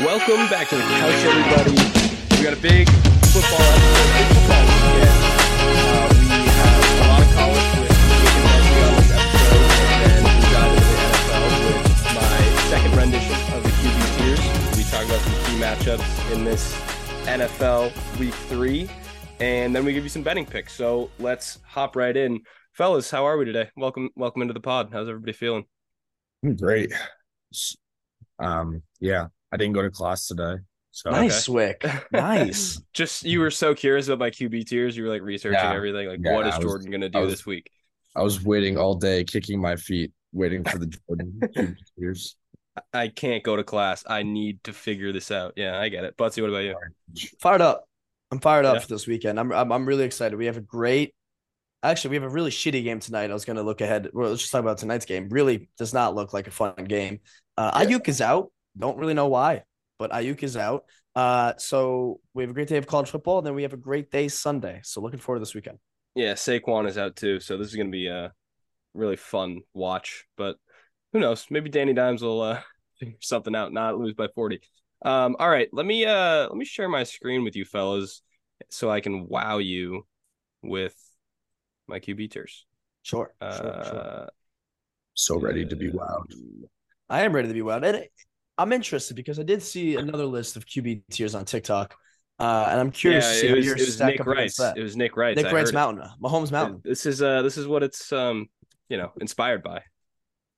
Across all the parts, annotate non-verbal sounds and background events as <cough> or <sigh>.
Welcome back to the couch, everybody. We got a big football episode. Big football weekend. Uh, we have a lot of college with Nick and on this episode, and then we got into the NFL with my second rendition of the QB tiers. We talk about some key matchups in this NFL Week Three, and then we give you some betting picks. So let's hop right in, fellas. How are we today? Welcome, welcome into the pod. How's everybody feeling? Great. S- Um, yeah, I didn't go to class today. So Nice, Zwick. <laughs> Nice. Just you were so curious about my QB tiers. You were like researching Yeah. everything. Like, Yeah, what is was- Jordan gonna do was- this week? I was waiting all day, kicking my feet, waiting for the Jordan <laughs> years. I can't go to class. I need to figure this out. Yeah, I get it. Buttsie, what about you? fired up. I'm fired up Yeah. for this weekend. I'm, I'm I'm really excited. We have a great actually we have a really shitty game tonight. I was gonna look ahead. Well, let's just talk about tonight's game. Really does not look like a fun game. Uh Yeah. Aiyuk is out. Don't really know why, but Aiyuk is out. Uh so we have a great day of college football, and then we have a great day Sunday. So looking forward to this weekend. Yeah, Saquon is out too, so this is gonna be a really fun watch. But who knows? Maybe Danny Dimes will uh, <laughs> figure something out, not lose by forty. Um, all right, let me uh let me share my screen with you fellas so I can wow you with my QB tiers. Sure. Uh, sure, sure. So ready to be wowed. I am ready to be wild. And I'm interested because I did see another list of QB tiers on TikTok. Uh, and I'm curious Yeah, to see it was, it was stack Nick Wright. that. It was Nick Wright. Nick I Wright's heard it. Mountain, Mahomes Mountain. This is uh this is what it's um you know inspired by,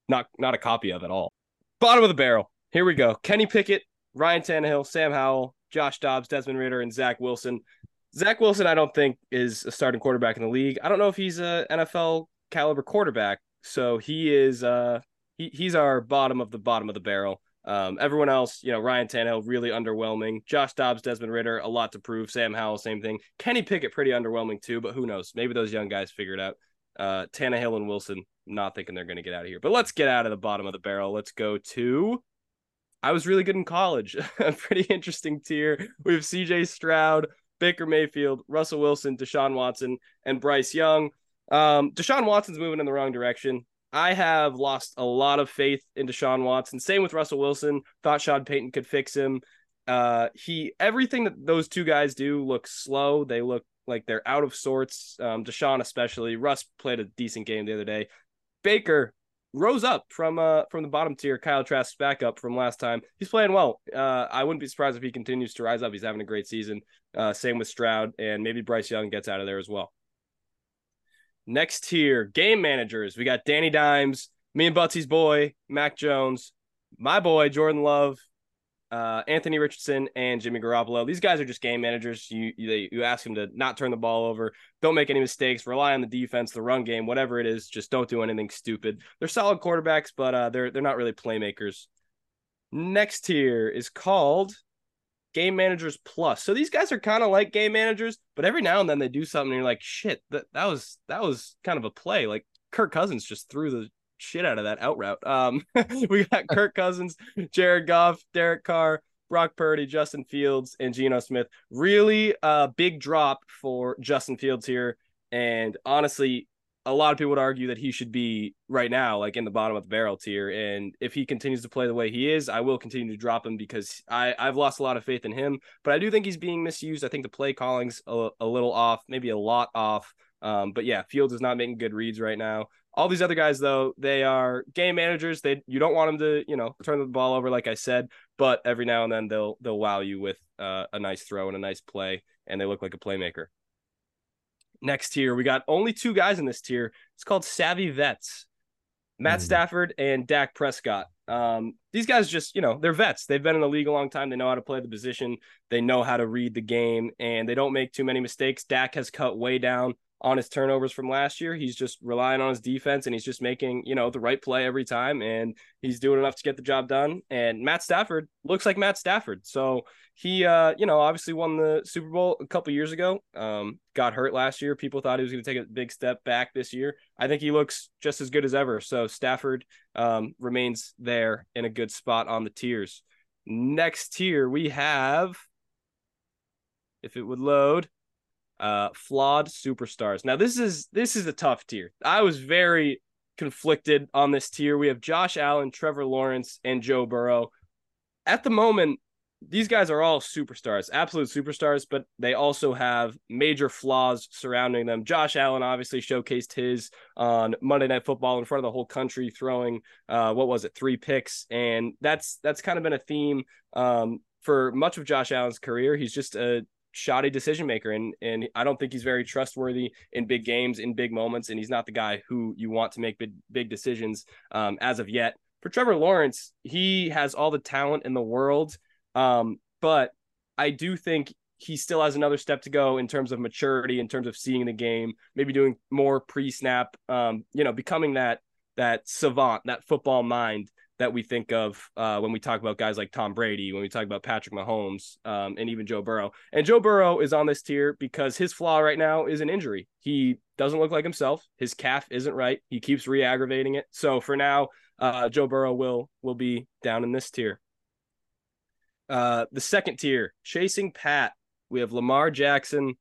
not not a copy of at all. Bottom of the barrel. Here we go. Kenny Pickett, Ryan Tannehill, Sam Howell, Josh Dobbs, Desmond Ridder, and Zach Wilson. Zach Wilson, I don't think is a starting quarterback in the league. I don't know if he's a NFL caliber quarterback. So he is uh he, he's our bottom of the bottom of the barrel. Um, everyone else, you know, Ryan Tannehill really underwhelming. Josh Dobbs, Desmond Ridder, a lot to prove. Sam Howell, same thing. Kenny Pickett, pretty underwhelming too, but who knows? Maybe those young guys figure it out. Uh, Tannehill and Wilson, not thinking they're going to get out of here. But let's get out of the bottom of the barrel. Let's go to. I was really good in college. <laughs> a pretty interesting tier. We have CJ Stroud, Baker Mayfield, Russell Wilson, Deshaun Watson, and Bryce Young. Um, Deshaun Watson's moving in the wrong direction. I have lost a lot of faith in Deshaun Watson. Same with Russell Wilson. Thought Sean Payton could fix him. Uh, he everything that those two guys do looks slow. They look like they're out of sorts. Um, Deshaun especially. Russ played a decent game the other day. Baker rose up from uh from the bottom tier. Kyle Trask's back up from last time. He's playing well. Uh, I wouldn't be surprised if he continues to rise up. He's having a great season. Uh, same with Stroud, and maybe Bryce Young gets out of there as well. Next tier, game managers. We got Danny Dimes, me and Buttsie's boy, Mac Jones, my boy, Jordan Love, uh, Anthony Richardson, and Jimmy Garoppolo. These guys are just game managers. You you, you ask them to not turn the ball over, don't make any mistakes, rely on the defense, the run game, whatever it is. Just don't do anything stupid. They're solid quarterbacks, but uh, they're they're not really playmakers. Next tier is called Game Managers Plus. So these guys are kind of like game managers, but every now and then they do something you're like, shit, that that was that was kind of a play. Like Kirk Cousins just threw the shit out of that out route. Um, <laughs> we got Kirk Cousins, Jared Goff, Derek Carr, Brock Purdy, Justin Fields, and Geno Smith. Really a big drop for Justin Fields here. And honestly, a lot of people would argue that he should be right now, like in the bottom of the barrel tier. And if he continues to play the way he is, I will continue to drop him because I, I've lost a lot of faith in him. But I do think he's being misused. I think the play calling's a, a little off, maybe a lot off. Um, but yeah, Fields is not making good reads right now. All these other guys, though, they are game managers. They you don't want them to, you know, turn the ball over, like I said, but every now and then they'll they'll wow you with uh, a nice throw and a nice play, and they look like a playmaker. Next tier, we got only two guys in this tier. It's called Savvy Vets. Matt Mm. Stafford and Dak Prescott. Um, these guys just, you know, they're vets. They've been in the league a long time. They know how to play the position. They know how to read the game, and they don't make too many mistakes. Dak has cut way down on his turnovers from last year. He's just relying on his defense and he's just making, you know, the right play every time and he's doing enough to get the job done. And Matt Stafford looks like Matt Stafford. So he uh, you know, obviously won the Super Bowl a couple years ago. Um, got hurt last year. People thought he was to take a big step back this year. I think he looks just as good as ever. So Stafford um remains there in a good spot on the tiers. Next tier we have if it would load uh flawed superstars. Now this is this is a tough tier. I was very conflicted on this tier. We have josh allen trevor lawrence and joe burrow. At the moment these guys are all superstars, absolute superstars, but they also have major flaws surrounding them. Josh Allen obviously showcased his on Monday Night Football in front of the whole country, throwing uh, what was it, three picks, and that's that's kind of been a theme um, for much of Josh Allen's career. He's just a shoddy decision maker and and I don't think he's very trustworthy in big games in big moments and he's not the guy who you want to make big big decisions um, as of yet. For Trevor Lawrence, he has all the talent in the world um, but I do think he still has another step to go in terms of maturity, in terms of seeing the game, maybe doing more pre-snap, um, you know, becoming that that savant, that football mind that we think of uh, when we talk about guys like Tom Brady, when we talk about Patrick Mahomes, um, and even Joe Burrow. And Joe Burrow is on this tier because his flaw right now is an injury. He doesn't look like himself. His calf isn't right. He keeps re-aggravating it. So for now, uh, Joe Burrow will will be down in this tier. Uh, the second tier, chasing Pat. We have Lamar Jackson,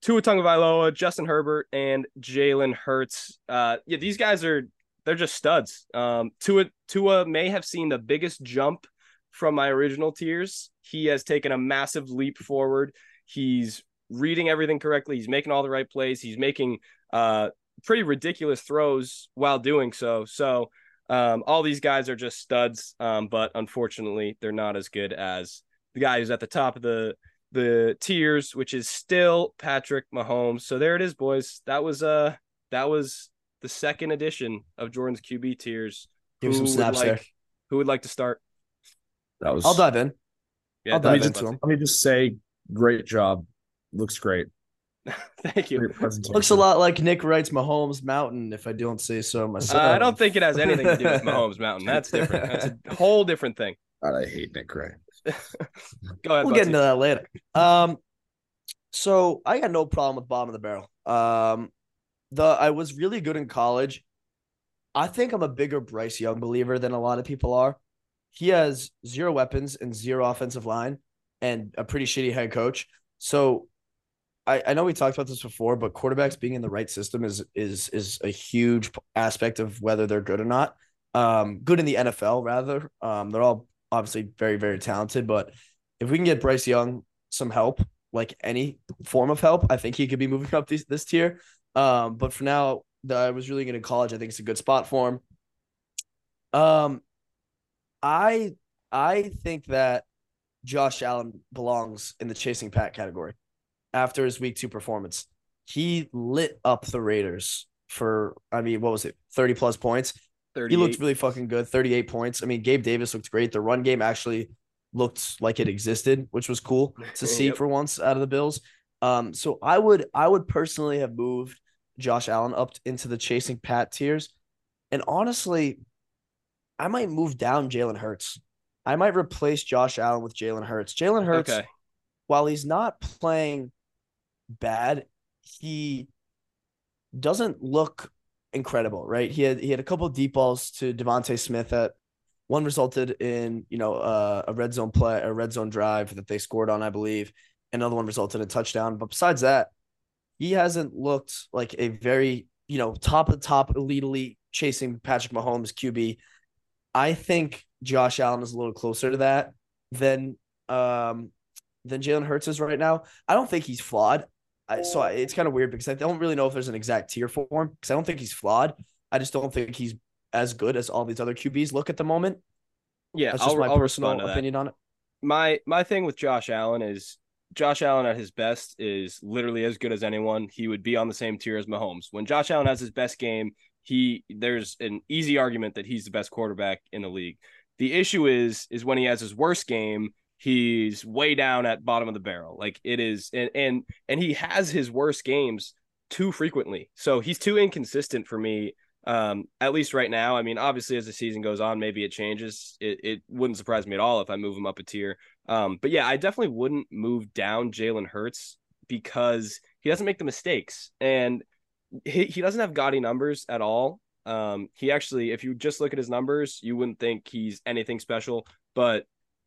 Tua Tagovailoa, Justin Herbert, and Jalen Hurts. Uh, yeah, these guys are they're just studs. Um, Tua Tua may have seen the biggest jump from my original tiers. He has taken a massive leap forward. He's reading everything correctly. He's making all the right plays. He's making uh pretty ridiculous throws while doing so. So um, all these guys are just studs, um, but unfortunately, they're not as good as the guy who's at the top of the the tiers, which is still Patrick Mahomes. So there it is, boys. That was uh that was the second edition of Jordan's QB tiers. Give some snaps like, there. Who would like to start? That was. I'll dive in. Yeah, I'll dive be into fun. him. Let me just say, great job. Looks great. <laughs> Thank you. Looks a lot like Nick Wright's Mahomes Mountain, if I don't say so Uh, myself. I don't think it has anything to do with <laughs> Mahomes Mountain. That's different. That's a <laughs> whole different thing. God, I hate Nick Wright. Go ahead. we'll get Buttsie. into that later. Um, so I got no problem with bottom of the barrel. Um, the I was really good in college. I think I'm a bigger Bryce Young believer than a lot of people are. He has zero weapons and zero offensive line and a pretty shitty head coach. So I, I know we talked about this before, but quarterbacks being in the right system is is is a huge aspect of whether they're good or not. Um, good in the NFL rather. Um, they're all obviously very very talented, but if we can get Bryce Young some help, like any form of help, I think he could be moving up this this tier. Um, but for now, the, I was really good in college. I think it's a good spot for him. Um, I I think that Josh Allen belongs in the chasing Pat category after his week two performance. He lit up the Raiders for I mean, what was it, 30 plus points? He looked really fucking good. 38 points. I mean, Gabe Davis looked great. The run game actually looked like it existed, which was cool to see Yep. for once out of the Bills. Um, so I would I would personally have moved Josh Allen up into the chasing Pat tiers. And honestly, I might move down Jalen Hurts. I might replace Josh Allen with Jalen Hurts. Jalen Hurts, Okay. while he's not playing bad, he doesn't look incredible, right? He had he had a couple of deep balls to DeVonta Smith that one resulted in, you know, uh, a red zone play, a red zone drive that they scored on, I believe. Another one resulted in a touchdown. But besides that, he hasn't looked like a very, you know, top of the top elite elite chasing Patrick Mahomes QB. I think Josh Allen is a little closer to that than um than Jalen Hurts is right now. I don't think he's flawed. I, so I, it's kind of weird because I don't really know if there's an exact tier for him because I don't think he's flawed. I just don't think he's as good as all these other QBs look at the moment. Yeah, That's just I'll, my I'll personal respond to that. opinion on it. my my thing with Josh Allen is Josh Allen at his best is literally as good as anyone. He would be on the same tier as Mahomes. When Josh Allen has his best game, he there's an easy argument that he's the best quarterback in the league. The issue is is when he has his worst game, he's way down at bottom of the barrel. Like it is and and and he has his worst games too frequently. So he's too inconsistent for me um, at least right now. I mean, obviously, as the season goes on, maybe it changes. It, it wouldn't surprise me at all if I move him up a tier. Um, but yeah, I definitely wouldn't move down Jalen Hurts because he doesn't make the mistakes and he, he doesn't have gaudy numbers at all. Um, he actually, if you just look at his numbers, you wouldn't think he's anything special. But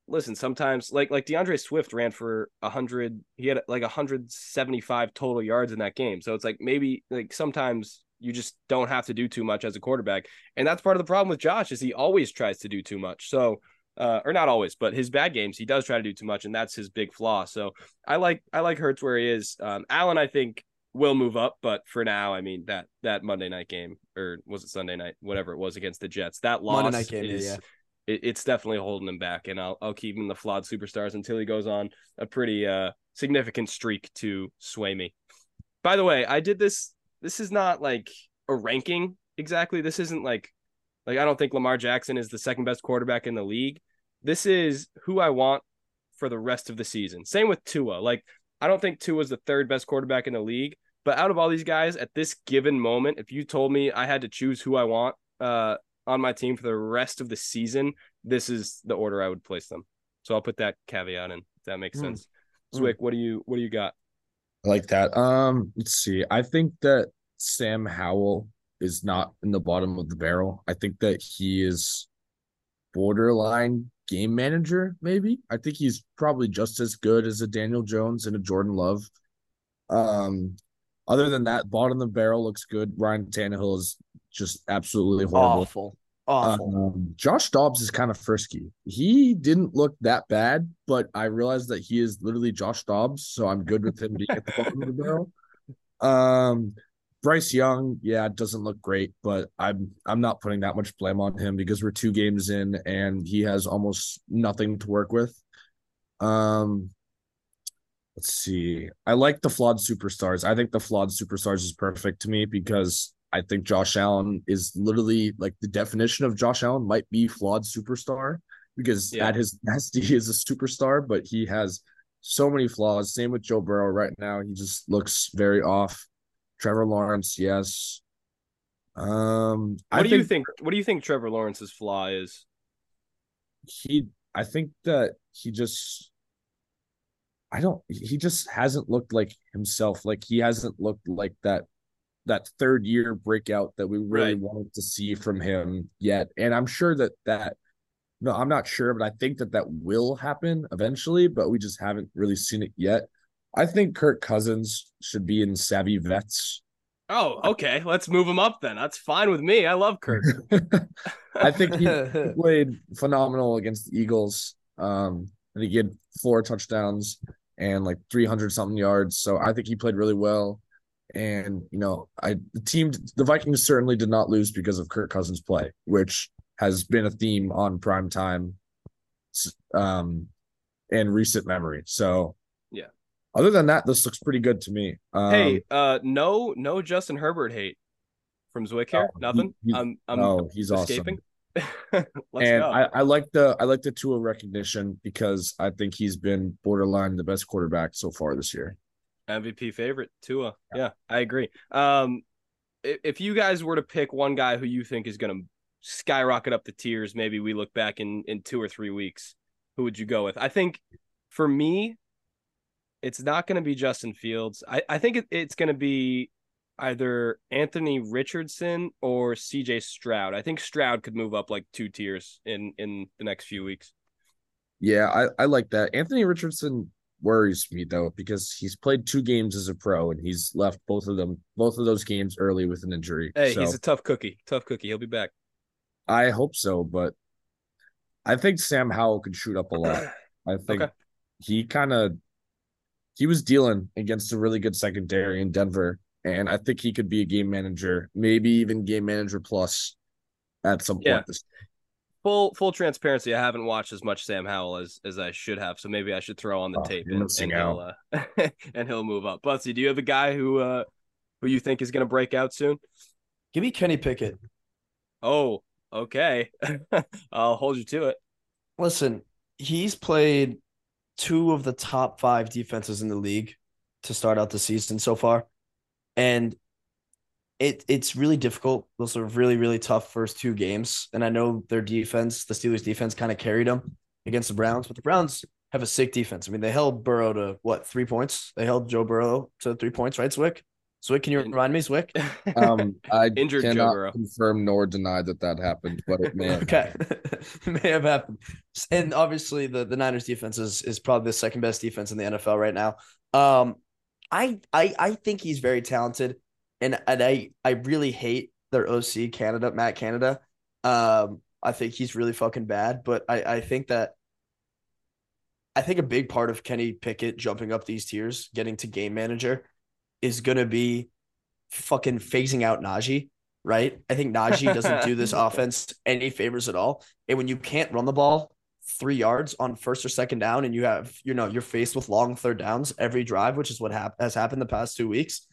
listen, sometimes like like D'Andre Swift ran for a hundred, he had like 175 total yards in that game. So it's like maybe like sometimes you just don't have to do too much as a quarterback. And that's part of the problem with Josh is he always tries to do too much. So uh, or not always, but his bad games, he does try to do too much, and that's his big flaw. So I like I like Hurts where he is. Um, Allen, I think will move up, but for now, I mean that that Monday night game or was it Sunday night, whatever it was against the Jets, that loss game, is yeah. it, it's definitely holding him back, and I'll I'll keep him the flawed superstars until he goes on a pretty uh significant streak to sway me. By the way, I did this. This is not like a ranking exactly. This isn't like like I don't think Lamar Jackson is the second best quarterback in the league. This is who I want for the rest of the season. Same with Tua. Like I don't think Tua's the third best quarterback in the league, but out of all these guys at this given moment, if you told me I had to choose who I want uh on my team for the rest of the season, this is the order I would place them. So I'll put that caveat in. If that makes Mm. sense. Mm. What do you what do you got? I like that. Um, let's see. I think that Sam Howell is not in the bottom of the barrel. I think that he is borderline game manager, maybe. I think he's probably just as good as a Daniel Jones and a Jordan Love. Um, other than that, bottom of the barrel looks good. Ryan Tannehill is just absolutely horrible. Awful. Awful. Um, Josh Dobbs is kind of frisky. He didn't look that bad, but I realized that he is literally Josh Dobbs, so I'm good with him being at the bottom of the barrel. <laughs> Um, Bryce Young, yeah, it doesn't look great, but I'm I'm not putting that much blame on him because we're two games in and he has almost nothing to work with. Um, let's see. I like the flawed superstars. I think the flawed superstars is perfect to me because I think Josh Allen is literally like the definition of Josh Allen might be flawed superstar because Yeah. at his best <laughs> he is a superstar, but he has so many flaws. Same with Joe Burrow right now. He just looks very off. Trevor Lawrence, yes. Um, What I do you think? What do you think Trevor Lawrence's flaw is? he I think that he just I don't he just hasn't looked like himself. Like he hasn't looked like that that third year breakout that we really Right. wanted to see from him yet. And I'm sure that that no, I'm not sure, but I think that that will happen eventually, but we just haven't really seen it yet. I think Kirk Cousins should be in Savvy Vets. Oh, okay. Let's move him up then. That's fine with me. I love Kirk. <laughs> I think he, he <laughs> played phenomenal against the Eagles. Um, and he had four touchdowns and like 300 something yards. So I think he played really well. And, you know, I the team, the Vikings certainly did not lose because of Kirk Cousins' play, which has been a theme on prime time um, in recent memory. So, Yeah. Other than that, this looks pretty good to me. Um, hey, uh, no, no Justin Herbert hate from Zwick here. Oh, he- Nothing. he- I'm, I'm no, he's escaping. awesome. <laughs> Let's and go. I, I like the I like the Tua recognition because I think he's been borderline the best quarterback so far this year. MVP favorite Tua. Yeah, I agree. Um, if, if you guys were to pick one guy who you think is going to skyrocket up the tiers, maybe we look back in in two or three weeks, who would you go with? I think for me, it's not going to be Justin Fields. I I think it, it's going to be either Anthony Richardson or CJ Stroud. I think Stroud could move up like two tiers in in the next few weeks. Yeah, I, I like that. Anthony Richardson worries me though because he's played two games as a pro and he's left both of them both of those games early with an injury. Hey, so he's a tough cookie. Tough cookie. He'll be back. I hope so, but I think Sam Howell could shoot up a lot. <clears throat> I think Okay. he kind of he was dealing against a really good secondary in Denver, and I think he could be a game manager, maybe even game manager plus at some point. This, full full transparency, I haven't watched as much Sam Howell as as I should have, so maybe I should throw on the Oh, tape and, and he'll uh, <laughs> and he'll move up. Buttsie, do you have a guy who uh who you think is going to break out soon? Give me Kenny Pickett. Oh, okay, <laughs> I'll hold you to it. Listen, he's played two of the top five defenses in the league to start out the season so far. And it it's really difficult. Those are really, really tough first two games. And I know their defense, the Steelers defense, kind of carried them against the Browns, but the Browns have a sick defense. I mean, they held Burrow to what, three points? They held Joe Burrow to three points, right, Zwick? Zwick, can you remind me, Zwick? um, I <laughs> Injured Joe cannot Burrow. confirm nor deny that that happened, but it may. Have Okay, <laughs> may have happened, and obviously the the Niners defense is is probably the second best defense in the NFL right now. Um, I I I think he's very talented, and and I I really hate their OC Canada Matt Canada. Um, I think he's really fucking bad, but I, I think that I think a big part of Kenny Pickett jumping up these tiers, getting to game manager, is gonna be fucking phasing out Najee, right? I think Najee doesn't do this <laughs> offense any favors at all. And when you can't run the ball three yards on first or second down, and you have, you know, you're faced with long third downs every drive, which is what hap- has happened the past two weeks,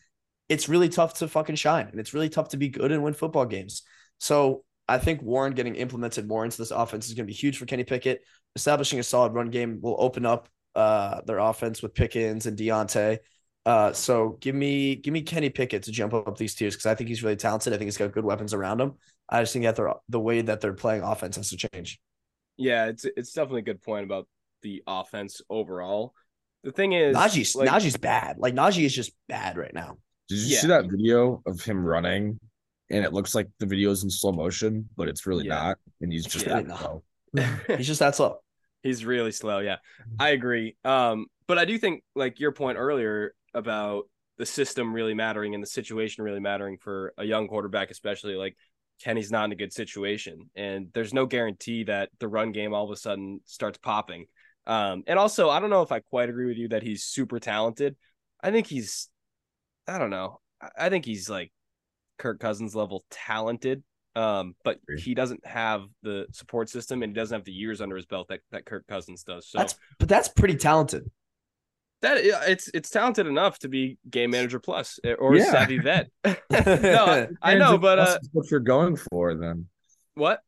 it's really tough to fucking shine. And it's really tough to be good and win football games. So I think Warren getting implemented more into this offense is going to be huge for Kenny Pickett. Establishing a solid run game will open up uh, their offense with Pickens and Diontae. Uh, so give me give me Kenny Pickett to jump up these tiers because I think he's really talented. I think he's got good weapons around him. I just think that the the way that they're playing offense has to change. Yeah, it's it's definitely a good point about the offense overall. The thing is, Najee's like, Najee's bad. Like Najee is just bad right now. Did you yeah. see that video of him running and it looks like the video's in slow motion, but it's really yeah. not, and he's just that slow. <laughs> <laughs> he's just that slow. He's really slow. Yeah, I agree. Um, but I do think like your point earlier about the system really mattering and the situation really mattering for a young quarterback, especially like Kenny's not in a good situation, and there's no guarantee that the run game all of a sudden starts popping. Um, and also, I don't know if I quite agree with you that he's super talented. I think he's, I don't know. I think he's like Kirk Cousins level talented. Um, but he doesn't have the support system and he doesn't have the years under his belt that, that Kirk Cousins does. So that's but that's pretty talented. That it's it's talented enough to be game manager plus eh, or yeah. savvy vet. <laughs> <laughs> no, I, know, but uh, what you're going for then. What?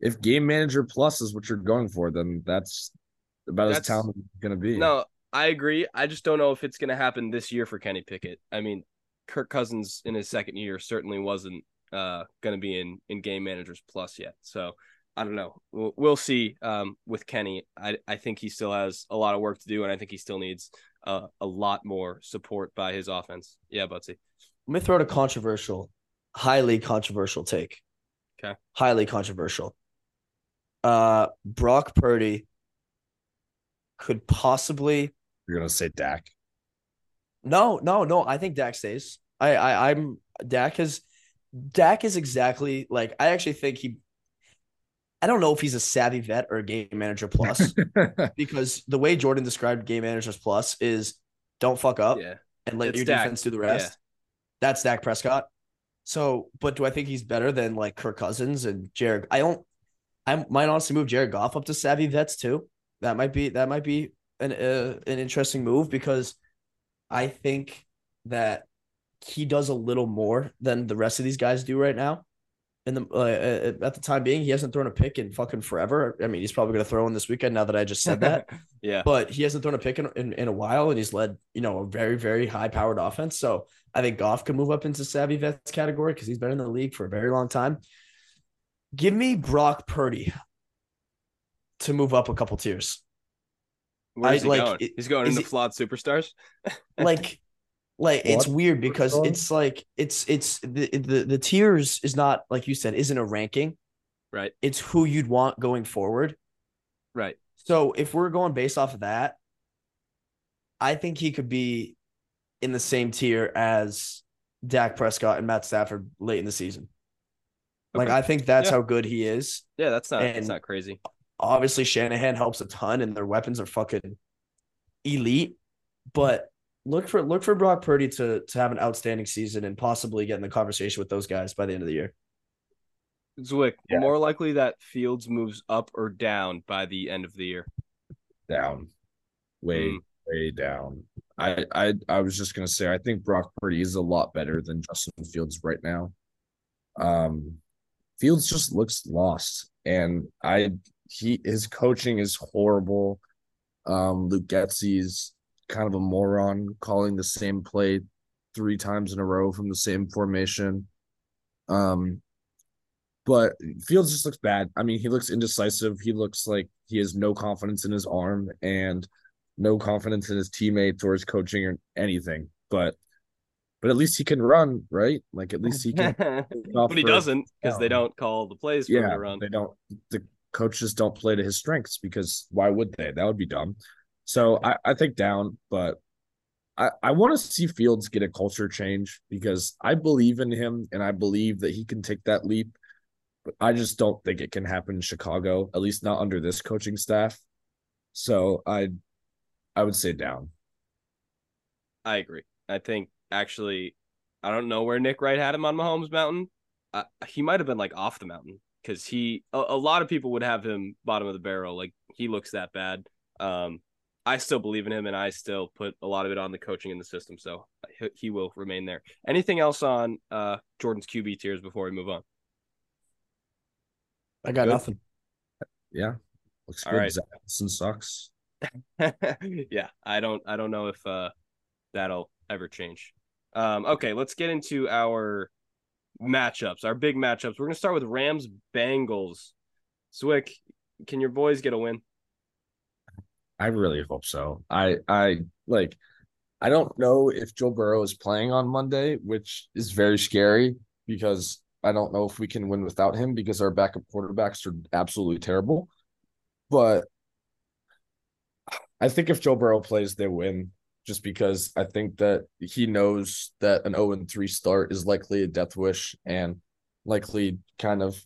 If game manager plus is what you're going for, then that's about that's, as talented as going to be. No, I agree. I just don't know if it's going to happen this year for Kenny Pickett. I mean, Kirk Cousins in his second year certainly wasn't uh, going to be in in game managers plus yet. So I don't know. We'll, we'll see um, with Kenny. I I think he still has a lot of work to do, and I think he still needs uh, a lot more support by his offense. Yeah, Buttsie. Let me throw out a controversial, highly controversial take. Okay. Highly controversial. Uh, Brock Purdy could possibly. You're gonna say Dak. No, no, no. I think Dak stays. I, I, I'm Dak has Dak is exactly like I actually think he. I don't know if he's a savvy vet or a game manager plus, <laughs> because the way Jordan described game managers plus is don't fuck up yeah. and let it's your Dak. defense do the rest. Yeah. That's Dak Prescott. So, but do I think he's better than like Kirk Cousins and Jared? I don't. I might honestly move Jared Goff up to savvy vets too. That might be that might be an uh, an interesting move because I think that he does a little more than the rest of these guys do right now. In the uh, at the time being, he hasn't thrown a pick in fucking forever. I mean, he's probably going to throw one this weekend now that I just said that. <laughs> yeah, but he hasn't thrown a pick in, in, in a while, and he's led you know a very very high powered offense. So I think Goff can move up into savvy vets category because he's been in the league for a very long time. Give me Brock Purdy to move up a couple tiers. Where's I, he like, going? It, He's going into the flawed superstars. <laughs> like, like what? it's weird because it's like it's it's the, the the tiers is not like you said isn't a ranking, right? It's who you'd want going forward, right? So if we're going based off of that, I think he could be in the same tier as Dak Prescott and Matt Stafford late in the season. Okay. Like I think that's yeah. how good he is. Yeah, that's not and that's not crazy obviously Shanahan helps a ton and their weapons are fucking elite. But look for look for Brock Purdy to to have an outstanding season and possibly get in the conversation with those guys by the end of the year. Zwick, yeah. more likely that Fields moves up or down by the end of the year. Down. Way, mm. way down. I, I I was just gonna say I think Brock Purdy is a lot better than Justin Fields right now. Um Fields just looks lost. And I he his coaching is horrible. Um, Luke Getsy's kind of a moron, calling the same play three times in a row from the same formation. Um, but Fields just looks bad. I mean, he looks indecisive. He looks like he has no confidence in his arm and no confidence in his teammates or his coaching or anything. But but at least he can run, right? Like at least he can. <laughs> but he doesn't because they don't call the plays for yeah, him to run. They don't. The coaches don't play to his strengths because why would they? That would be dumb. So I, I think down, but I, I want to see Fields get a culture change because I believe in him and I believe that he can take that leap. But I just don't think it can happen in Chicago, at least not under this coaching staff. So I I would say down. I agree. I think actually, I don't know where Nick Wright had him on Mahomes Mountain. Uh, he might have been like off the mountain because he a, a, lot of people would have him bottom of the barrel. Like he looks that bad. Um, I still believe in him, and I still put a lot of it on the coaching in the system. So he, he will remain there. Anything else on uh, Jordan's QB tiers before we move on? I got good? nothing. Yeah, looks All good. Right. Zachson sucks. <laughs> yeah, I don't. I don't know if uh, that'll ever change. Um, okay, let's get into our matchups, our big matchups. We're gonna start with Rams Bengals. Zwick, can your boys get a win? I really hope so. I I like I don't know if Joe Burrow is playing on Monday, which is very scary because I don't know if we can win without him because our backup quarterbacks are absolutely terrible. But I think if Joe Burrow plays, they win just because I think that he knows that an 0 and 3 start is likely a death wish and likely kind of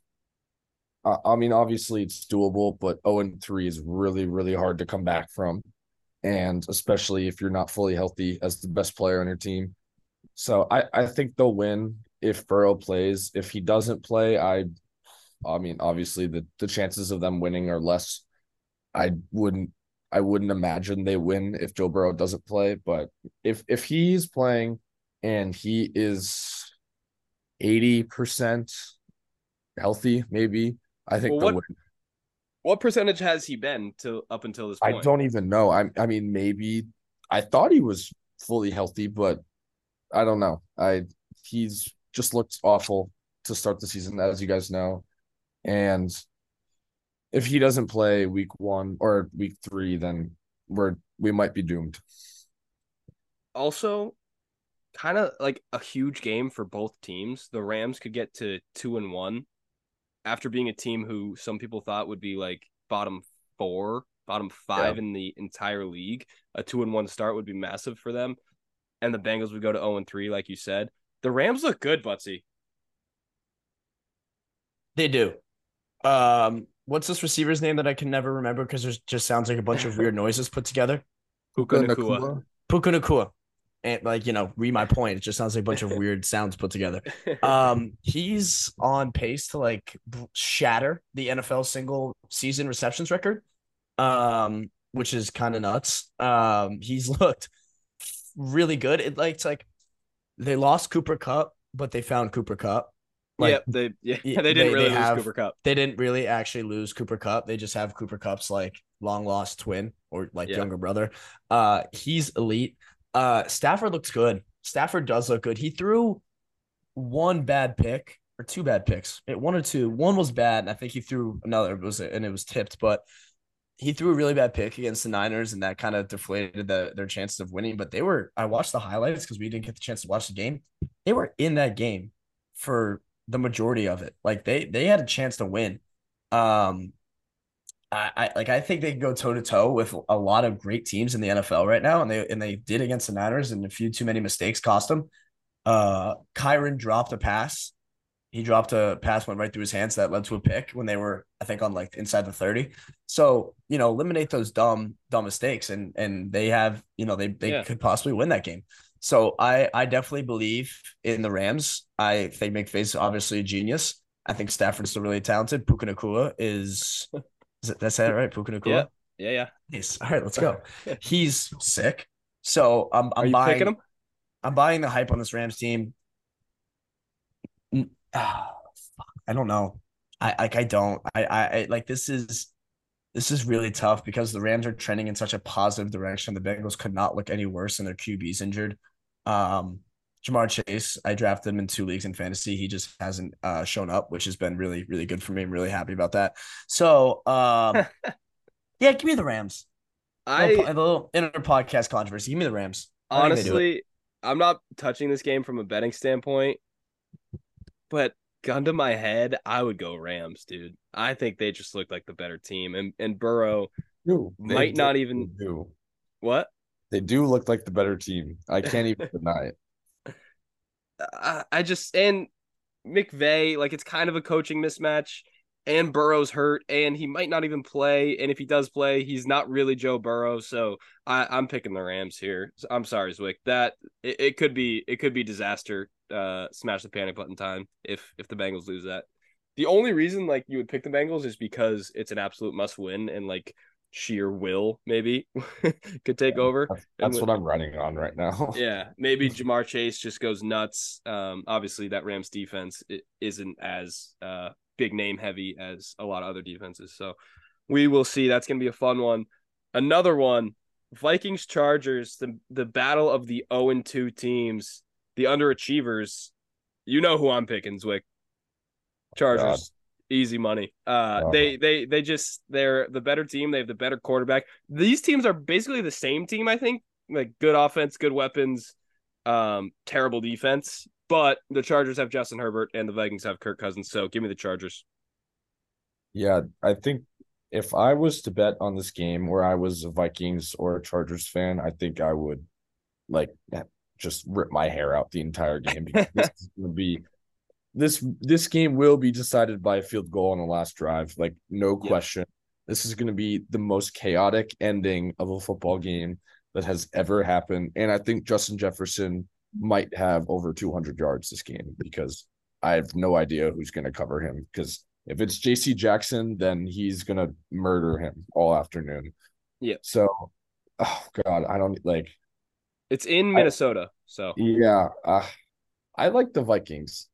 I mean, obviously it's doable, but 0 and 3 is really, really hard to come back from. And especially if you're not fully healthy as the best player on your team. So I, I think they'll win if Burrow plays. If he doesn't play, I I mean, obviously the, the chances of them winning are less. I wouldn't I wouldn't imagine they win if Joe Burrow doesn't play, but if if he's playing and he is 80% healthy, maybe, I think well, what, what percentage has he been to up until this point? I don't even know. I I mean maybe I thought he was fully healthy, but I don't know. I he's just looked awful to start the season, as you guys know. And if he doesn't play week one or week three, then we're we might be doomed. Also, kind of like a huge game for both teams. The Rams could get to two and one after being a team who some people thought would be like bottom four, bottom five yeah. in the entire league, a two and one start would be massive for them. And the Bengals would go to 0 and 3, like you said. The Rams look good, Buttsie. They do. Um, what's this receiver's name that I can never remember because it just sounds like a bunch of weird <laughs> noises put together? Puka Nacua. Puka Nacua and like you know read my point it just sounds like a bunch of <laughs> weird sounds put together <laughs> um he's on pace to like shatter the nfl single season receptions record um which is kind of nuts um he's <laughs> looked really good it like it's like they lost cooper kupp but they found cooper kupp like, yeah, they yeah they didn't they, really they lose have, Cooper Kupp. They didn't really actually lose Cooper Kupp. They just have Cooper Kupp's like long lost twin or like yeah. younger brother. Uh, he's elite. Uh, Stafford looks good. Stafford does look good. He threw one bad pick or two bad picks. It, one or two. One was bad, and I think he threw another. It was and it was tipped, but he threw a really bad pick against the Niners, and that kind of deflated the, their chances of winning. But they were. I watched the highlights because we didn't get the chance to watch the game. They were in that game for the majority of it. Like they they had a chance to win. Um, I, I like I think they can go toe to toe with a lot of great teams in the NFL right now, and they and they did against the Niners, and a few too many mistakes cost them. Uh, Kyren dropped a pass. He dropped a pass, went right through his hands that led to a pick when they were, I think, on like inside the thirty. So you know, eliminate those dumb dumb mistakes, and and they have you know they they yeah. could possibly win that game. So I I definitely believe in the Rams. I think McVay's obviously a genius. I think Stafford's still really talented. Puka Nacua is <laughs> Is it, that's it, right? Puka Nacua? Yeah. Yeah, yeah. Nice. All right, let's go. <laughs> He's sick. So I'm, I'm buying him? I'm buying the hype on this Rams team. Ah, I don't know. I like I don't. I, I I like this is this is really tough because the Rams are trending in such a positive direction. The Bengals could not look any worse and their QB's injured. Um Ja'Marr Chase, I drafted him in two leagues in fantasy. He just hasn't uh, shown up, which has been really, really good for me. I'm really happy about that. So, um, <laughs> yeah, give me the Rams. I a little, a little inner podcast controversy. Give me the Rams. honestly, I'm not touching this game from a betting standpoint, but gun to my head, I would go Rams, dude. I think they just look like the better team, and and Burrow Dude, might not even do what they do look like the better team. I can't even <laughs> deny it. I, I just and McVay, like it's kind of a coaching mismatch. And Burrow's hurt, and he might not even play. And if he does play, he's not really Joe Burrow. So I, I'm picking the Rams here. I'm sorry, Zwick. That it, it could be it could be disaster. Uh, smash the panic button time if if the Bengals lose that. The only reason like you would pick the Bengals is because it's an absolute must win, and like sheer will maybe <laughs> could take Yeah, over. That's, that's what I'm running on right now. <laughs> Yeah, maybe <laughs> Ja'Marr Chase just goes nuts. Um, obviously that Rams defense isn't as uh big name heavy as a lot of other defenses. So we will see. That's gonna be a fun one. Another one, Vikings Chargers, the the battle of the 0 and 2 teams, the underachievers. You know who I'm picking, Zwick. Chargers. Easy money. Uh God. they they they just they're the better team. They have the better quarterback. These teams are basically the same team, I think. Like good offense, good weapons, um, terrible defense. But the Chargers have Justin Herbert and the Vikings have Kirk Cousins. So give me the Chargers. Yeah, I think if I was to bet on this game where I was a Vikings or a Chargers fan, I think I would like just rip my hair out the entire game because this <laughs> is gonna be this this game will be decided by a field goal on the last drive, like no Yeah. question. This is gonna be the most chaotic ending of a football game that has ever happened. And I think Justin Jefferson might have over 200 yards this game because I have no idea who's going to cover him. Because if it's JC Jackson, then he's going to murder him all afternoon. Yeah. So, oh God, I don't like, It's in Minnesota. So yeah, uh, I like the Vikings.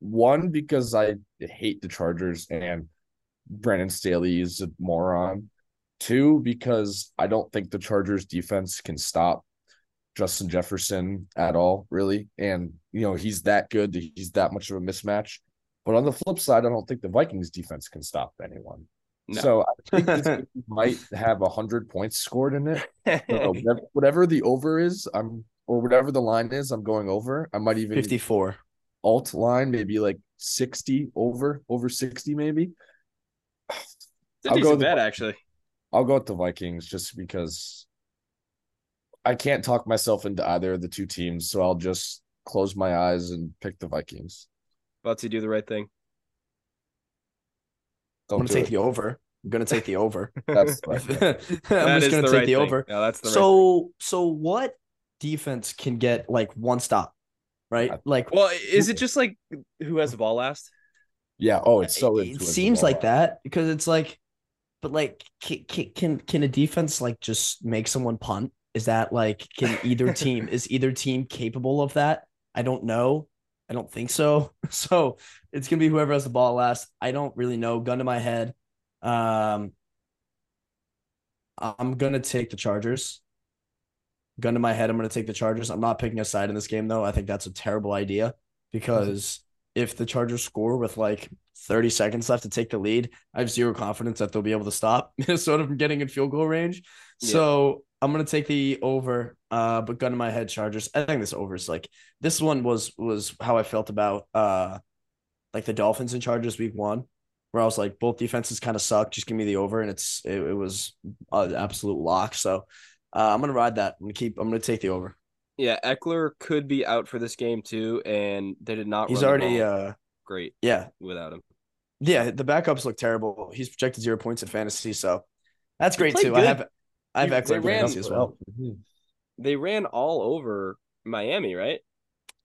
One, because I hate the Chargers and Brandon Staley is a moron. Two, because I don't think the Chargers defense can stop Justin Jefferson at all, really. And, you know, he's that good. He's that much of a mismatch. But on the flip side, I don't think the Vikings defense can stop anyone. No. So I think this <laughs> might have a hundred points scored in it. So whatever, <laughs> whatever the over is, I'm or whatever the line is, I'm going over. I might even 54. Alt line, maybe like 60 over, over 60, maybe. it's a I'll go decent with the bet, Vi- actually. I'll go with the Vikings just because I can't talk myself into either of the two teams. So I'll just close my eyes and pick the Vikings. Buttsie, do the right thing. I'm gonna take it. the over. I'm gonna take the over. <laughs> That's I'm the right <laughs> just thing. That is gonna take right the thing. over. No, that's the right So so what defense can get like one stop, right? Like. Well, is it just like who has the ball last? Yeah. Oh, it's so it, it seems like ball. that because it's like, but like, can, can can a defense like just make someone punt? Is that like can either <laughs> team is either team capable of that? I don't know. I don't think so. <laughs> So it's gonna be whoever has the ball last. I don't really know. Gun to my head. Um, I'm gonna take the Chargers. Gun to my head, I'm gonna take the Chargers. I'm not picking a side in this game though. I think that's a terrible idea because if the Chargers score with like 30 seconds left to take the lead, I have zero confidence that they'll be able to stop <laughs> Minnesota from getting in field goal range. Yeah. So I'm gonna take the over. Uh, but gun to my head, Chargers. I think this over is like this one was was how I felt about uh like the Dolphins and Chargers week one, where I was like both defenses kind of suck. Just give me the over, and it's it, it was an absolute lock. So uh, I'm gonna ride that. I'm gonna keep. I'm gonna take the over. Yeah, Ekeler could be out for this game too, and they did not. He's run already uh great yeah without him. yeah. The backups look terrible. He's projected zero points in fantasy, so that's He great played too. I have I have He- Ekeler ran- fantasy as well. They ran all over Miami, right?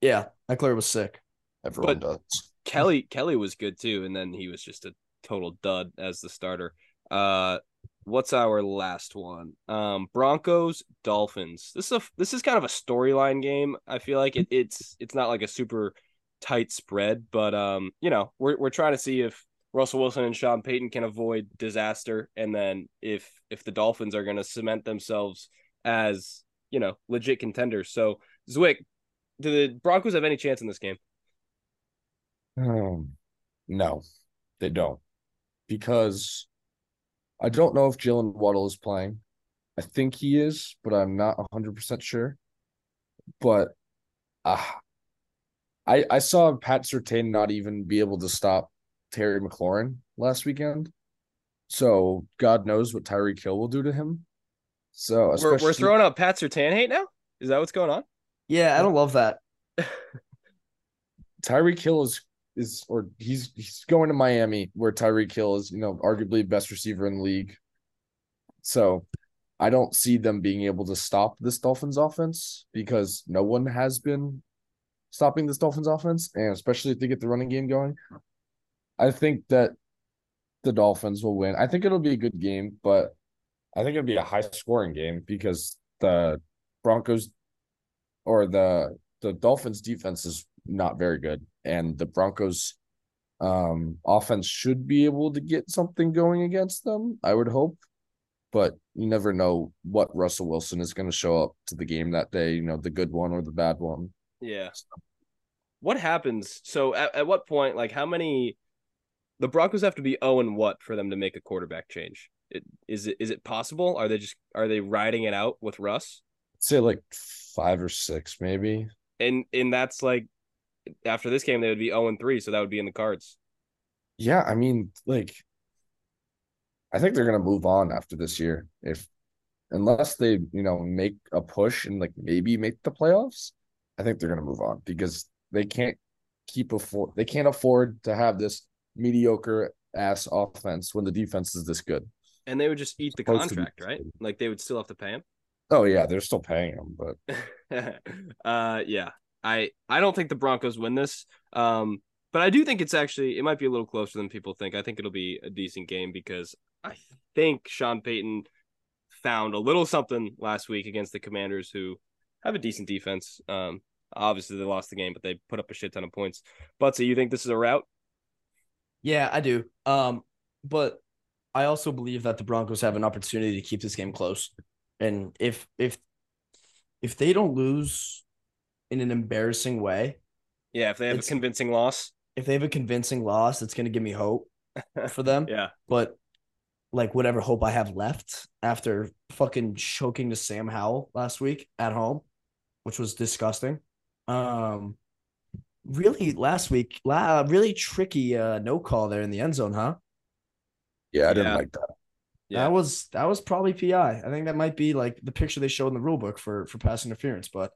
Yeah, Ekeler was sick. Everyone But- does. Kelly Kelly was good too, and then he was just a total dud as the starter. Uh, what's our last one? Um, Broncos Dolphins. This is a this is kind of a storyline game. I feel like it, it's it's not like a super tight spread, but um, you know, we're we're trying to see if Russell Wilson and Sean Payton can avoid disaster, and then if if the Dolphins are going to cement themselves as you know legit contenders. So Zwick, do the Broncos have any chance in this game? Um, no, they don't. Because I don't know if Jaylen Waddle is playing. I think he is, but I'm not 100% sure. But uh, I I saw Pat Surtain not even be able to stop Terry McLaurin last weekend. So God knows what Tyreek Hill will do to him. So We're, we're throwing out Pat Surtain hate now. Is that what's going on? Yeah, I don't love that. <laughs> Tyreek Hill is is or he's he's going to Miami where Tyreek Hill is, you know, arguably best receiver in the league. So I don't see them being able to stop this Dolphins offense because no one has been stopping this Dolphins offense, and especially if they get the running game going. I think that the Dolphins will win. I think it'll be a good game, but I think it'll be a high scoring game because the Broncos or the the Dolphins defense is not very good and the Broncos um offense should be able to get something going against them, I would hope. But you never know what Russell Wilson is going to show up to the game that day, you know, the good one or the bad one. Yeah. What happens? So at, at what point, like how many the Broncos have to be 0 and what for them to make a quarterback change? It, is it is it possible? Are they just are they riding it out with Russ? I'd say like five or six, maybe. And and that's like after this game they would be 0 and 3, so that would be in the cards. Yeah, I mean, like I think they're gonna move on after this year. If unless they, you know, make a push and like maybe make the playoffs, I think they're gonna move on because they can't keep afford they can't afford to have this mediocre ass offense when the defense is this good. And they would just eat the Supposed to be contract, right? Like they would still have to pay him. Oh yeah, they're still paying him, but <laughs> uh yeah. I I don't think the Broncos win this. Um but I do think it's actually it might be a little closer than people think. I think it'll be a decent game because I think Sean Payton found a little something last week against the Commanders who have a decent defense. Um obviously they lost the game, but they put up a shit ton of points. Buttsie, you think this is a route? Yeah, I do. Um, but I also believe that the Broncos have an opportunity to keep this game close. And if if if they don't lose in an embarrassing way, Yeah, if they have a convincing loss. if they have a convincing loss, it's gonna give me hope for them. <laughs> Yeah. But like whatever hope I have left after fucking choking to Sam Howell last week at home, which was disgusting. Um really last week, la- really tricky uh no call there in the end zone, huh? yeah, I didn't Yeah. like that. Yeah. That was that was probably PI. I think that might be like the picture they showed in the rule book for for pass interference. But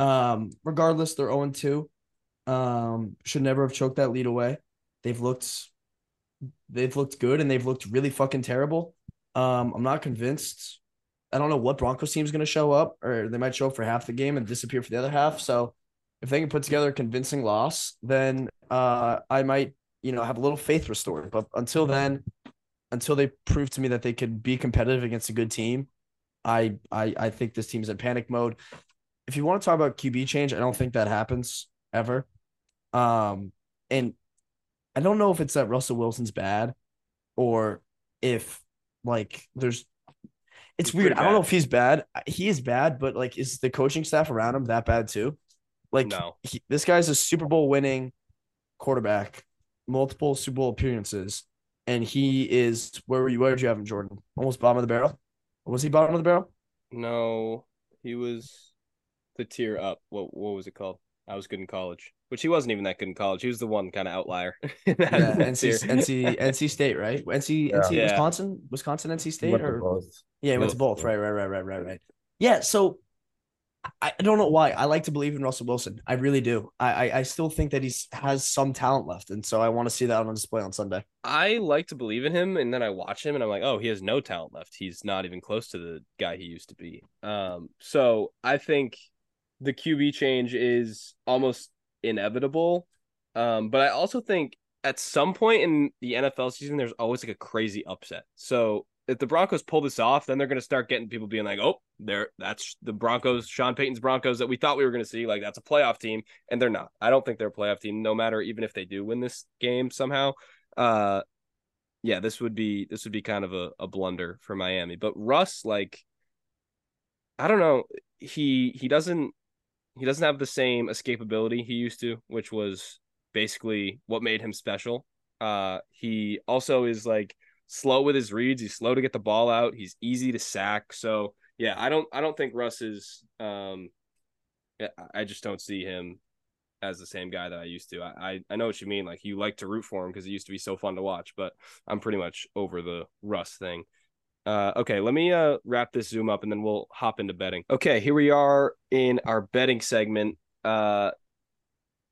um, regardless, they're 0 2. Um, should never have choked that lead away. They've looked they've looked good and they've looked really fucking terrible. Um, I'm not convinced. I don't know what Broncos team's gonna show up, or they might show up for half the game and disappear for the other half. So if they can put together a convincing loss, then uh I might, you know, have a little faith restored. But until then, until they prove to me that they could be competitive against a good team, I I I think this team's in panic mode. If you want to talk about QB change, I don't think that happens ever. Um, and I don't know if it's that Russell Wilson's bad or if like there's it's He's weird. I don't know if he's bad. He is bad, but like is the coaching staff around him that bad too? Like No. he, this guy's a Super Bowl winning quarterback, multiple Super Bowl appearances, and he is where were you? Where did you have him, Jordan? Almost bottom of the barrel. Was he bottom of the barrel? No, he was the tier up. What what was it called? I was good in college, which he wasn't even that good in college. He was the one kind of outlier. <laughs> in that- Yeah, NC. NC NC State, right? NC Yeah. NC Yeah. Wisconsin, Wisconsin NC State, Went or both. yeah, he went to Both. both. Right, right, right, right, right, right. Yeah, so I, I don't know why. I like to believe in Russell Wilson. I really do. I, I I still think that he has some talent left, and so I want to see that on display on Sunday. I like to believe in him, and then I watch him, and I'm like, oh, he has no talent left. He's not even close to the guy he used to be. Um, so I think the QB change is almost inevitable. Um, but I also think at some point in the NFL season, there's always like a crazy upset. So if the Broncos pull this off, then they're going to start getting people being like, "Oh, there, that's the Broncos, Sean Payton's Broncos that we thought we were going to see. Like that's a playoff team, and they're not. I don't think they're a playoff team, no matter even if they do win this game somehow. Uh, yeah, this would be this would be kind of a, a blunder for Miami. But Russ, like, I don't know, he he doesn't he doesn't have the same escapability he used to, which was basically what made him special. Uh, he also is like slow with his reads. He's slow to get the ball out. He's easy to sack. So yeah, I don't I don't think Russ is. Um, I just don't see him as the same guy that I used to. I I, I know what you mean. Like you like to root for him because it used to be so fun to watch. But I'm pretty much over the Russ thing. Uh, okay, let me uh wrap this Zoom up and then we'll hop into betting. Okay, here we are in our betting segment. Uh,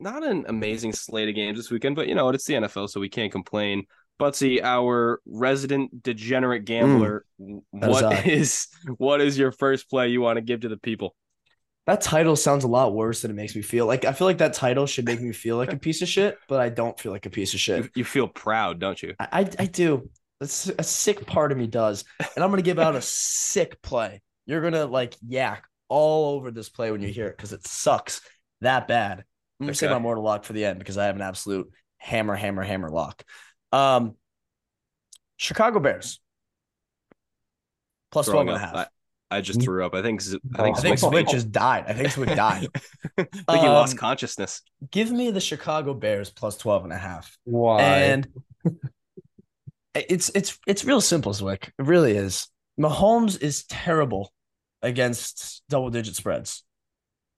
not an amazing slate of games this weekend, but you know what? It's the NFL, so we can't complain. Buttsie, our resident degenerate gambler, is what I. <laughs> is what is your first play you want to give to the people? That title sounds a lot worse than it makes me feel. Like I feel like that title should make me feel like a piece of shit, but I don't feel like a piece of <laughs> shit. You, you feel proud, don't you? I, I I do. That's a sick part of me does. And I'm gonna give out a <laughs> sick play. You're gonna like yak all over this play when you hear it because it sucks that bad. I'm gonna save Okay. my mortal lock for the end because I have an absolute hammer, hammer, hammer lock. Um Chicago Bears. Plus 12 Throwing and a half. I, I just threw up. I think Z- I think I think Zwick- Zwick just died. I think Zwick died. <laughs> I think he lost Um, consciousness. Give me the Chicago Bears plus 12 and a half. Why? And it's it's it's real simple, Zwick. It really is. Mahomes is terrible against double digit spreads.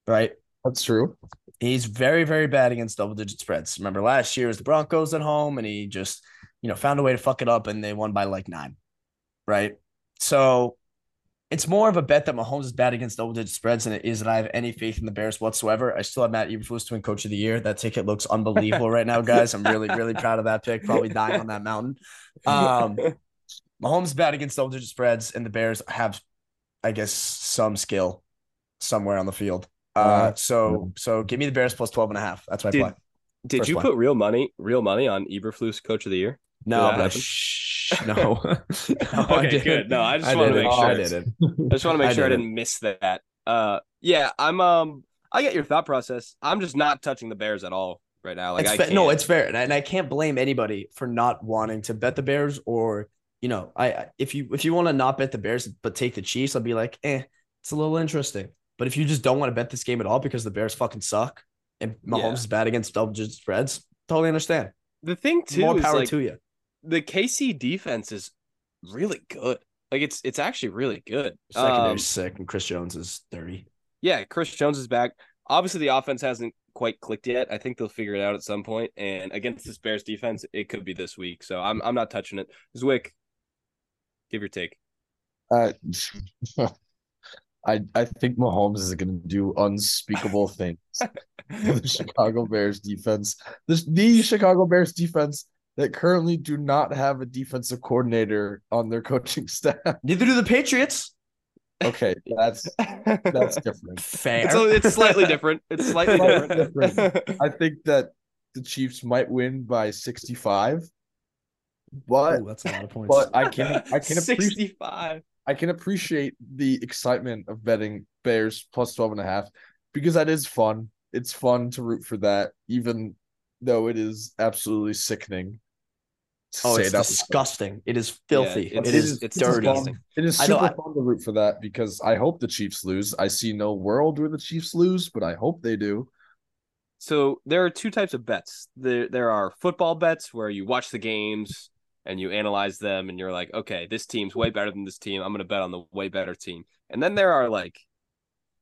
Right? That's true. He's very, very bad against double digit spreads. Remember last year was the Broncos at home and he just, you know, found a way to fuck it up and they won by like nine. Right. So it's more of a bet that Mahomes is bad against double digit spreads than it is that I have any faith in the Bears whatsoever. I still have Matt Eberflus to win coach of the year. That ticket looks unbelievable right now, guys. I'm really, really proud of that pick. Probably dying on that mountain. Um, Mahomes is bad against double digit spreads, and the Bears have, I guess, some skill somewhere on the field. Uh, Uh, so so give me the Bears plus 12 and a half. That's my Did- play. Did first you play. put real money, real money on Eberflus Coach of the Year? No, but no. <laughs> <laughs> No, I Okay, didn't. good. No, I just I wanted to make sure. I didn't. <laughs> I just want to make sure I didn't. miss that. Uh, yeah, I'm. Um, I get your thought process. I'm just not touching the Bears at all right now. Like fa- no, it's fair, and I, and I can't blame anybody for not wanting to bet the Bears or you know, I if you if you want to not bet the Bears but take the Chiefs, I'll be like, eh, it's a little interesting. But if you just don't want to bet this game at all because the Bears fucking suck and Mahomes Yeah. is bad against double digit spreads, totally understand. the thing too More is power like to you. The KC defense is really good. Like it's it's actually really good. Secondary Um, sick and Chris Jones is thirty. yeah, Chris Jones is back. Obviously, the offense hasn't quite clicked yet. I think they'll figure it out at some point. And against this Bears defense, it could be this week. So I'm I'm not touching it. Zwick, give your take. Uh, <laughs> I I think Mahomes is going to do unspeakable <laughs> things. the Chicago Bears defense, the, the Chicago Bears defense that currently do not have a defensive coordinator on their <laughs> coaching staff. Neither do the Patriots. Okay, that's that's different. Fair. It's, it's slightly <laughs> different. It's slightly Slightly different. <laughs> I think that the Chiefs might win by 65, but Ooh, that's a lot of points. but I can I can appreciate 65. I can appreciate the excitement of betting Bears plus 12 and a half because that is fun. It's fun to root for that, even though it is absolutely sickening. To oh, it's it out disgusting. It is filthy. it's- it is it's dirty. disgusting. It is I know, super I- fun to root for that because I hope the Chiefs lose. I see no world where the Chiefs lose, but I hope they do. So there are two types of bets. There there are football bets where you watch the games and you analyze them and you're like, okay, this team's way better than this team. I'm gonna bet on the way better team. And then there are like,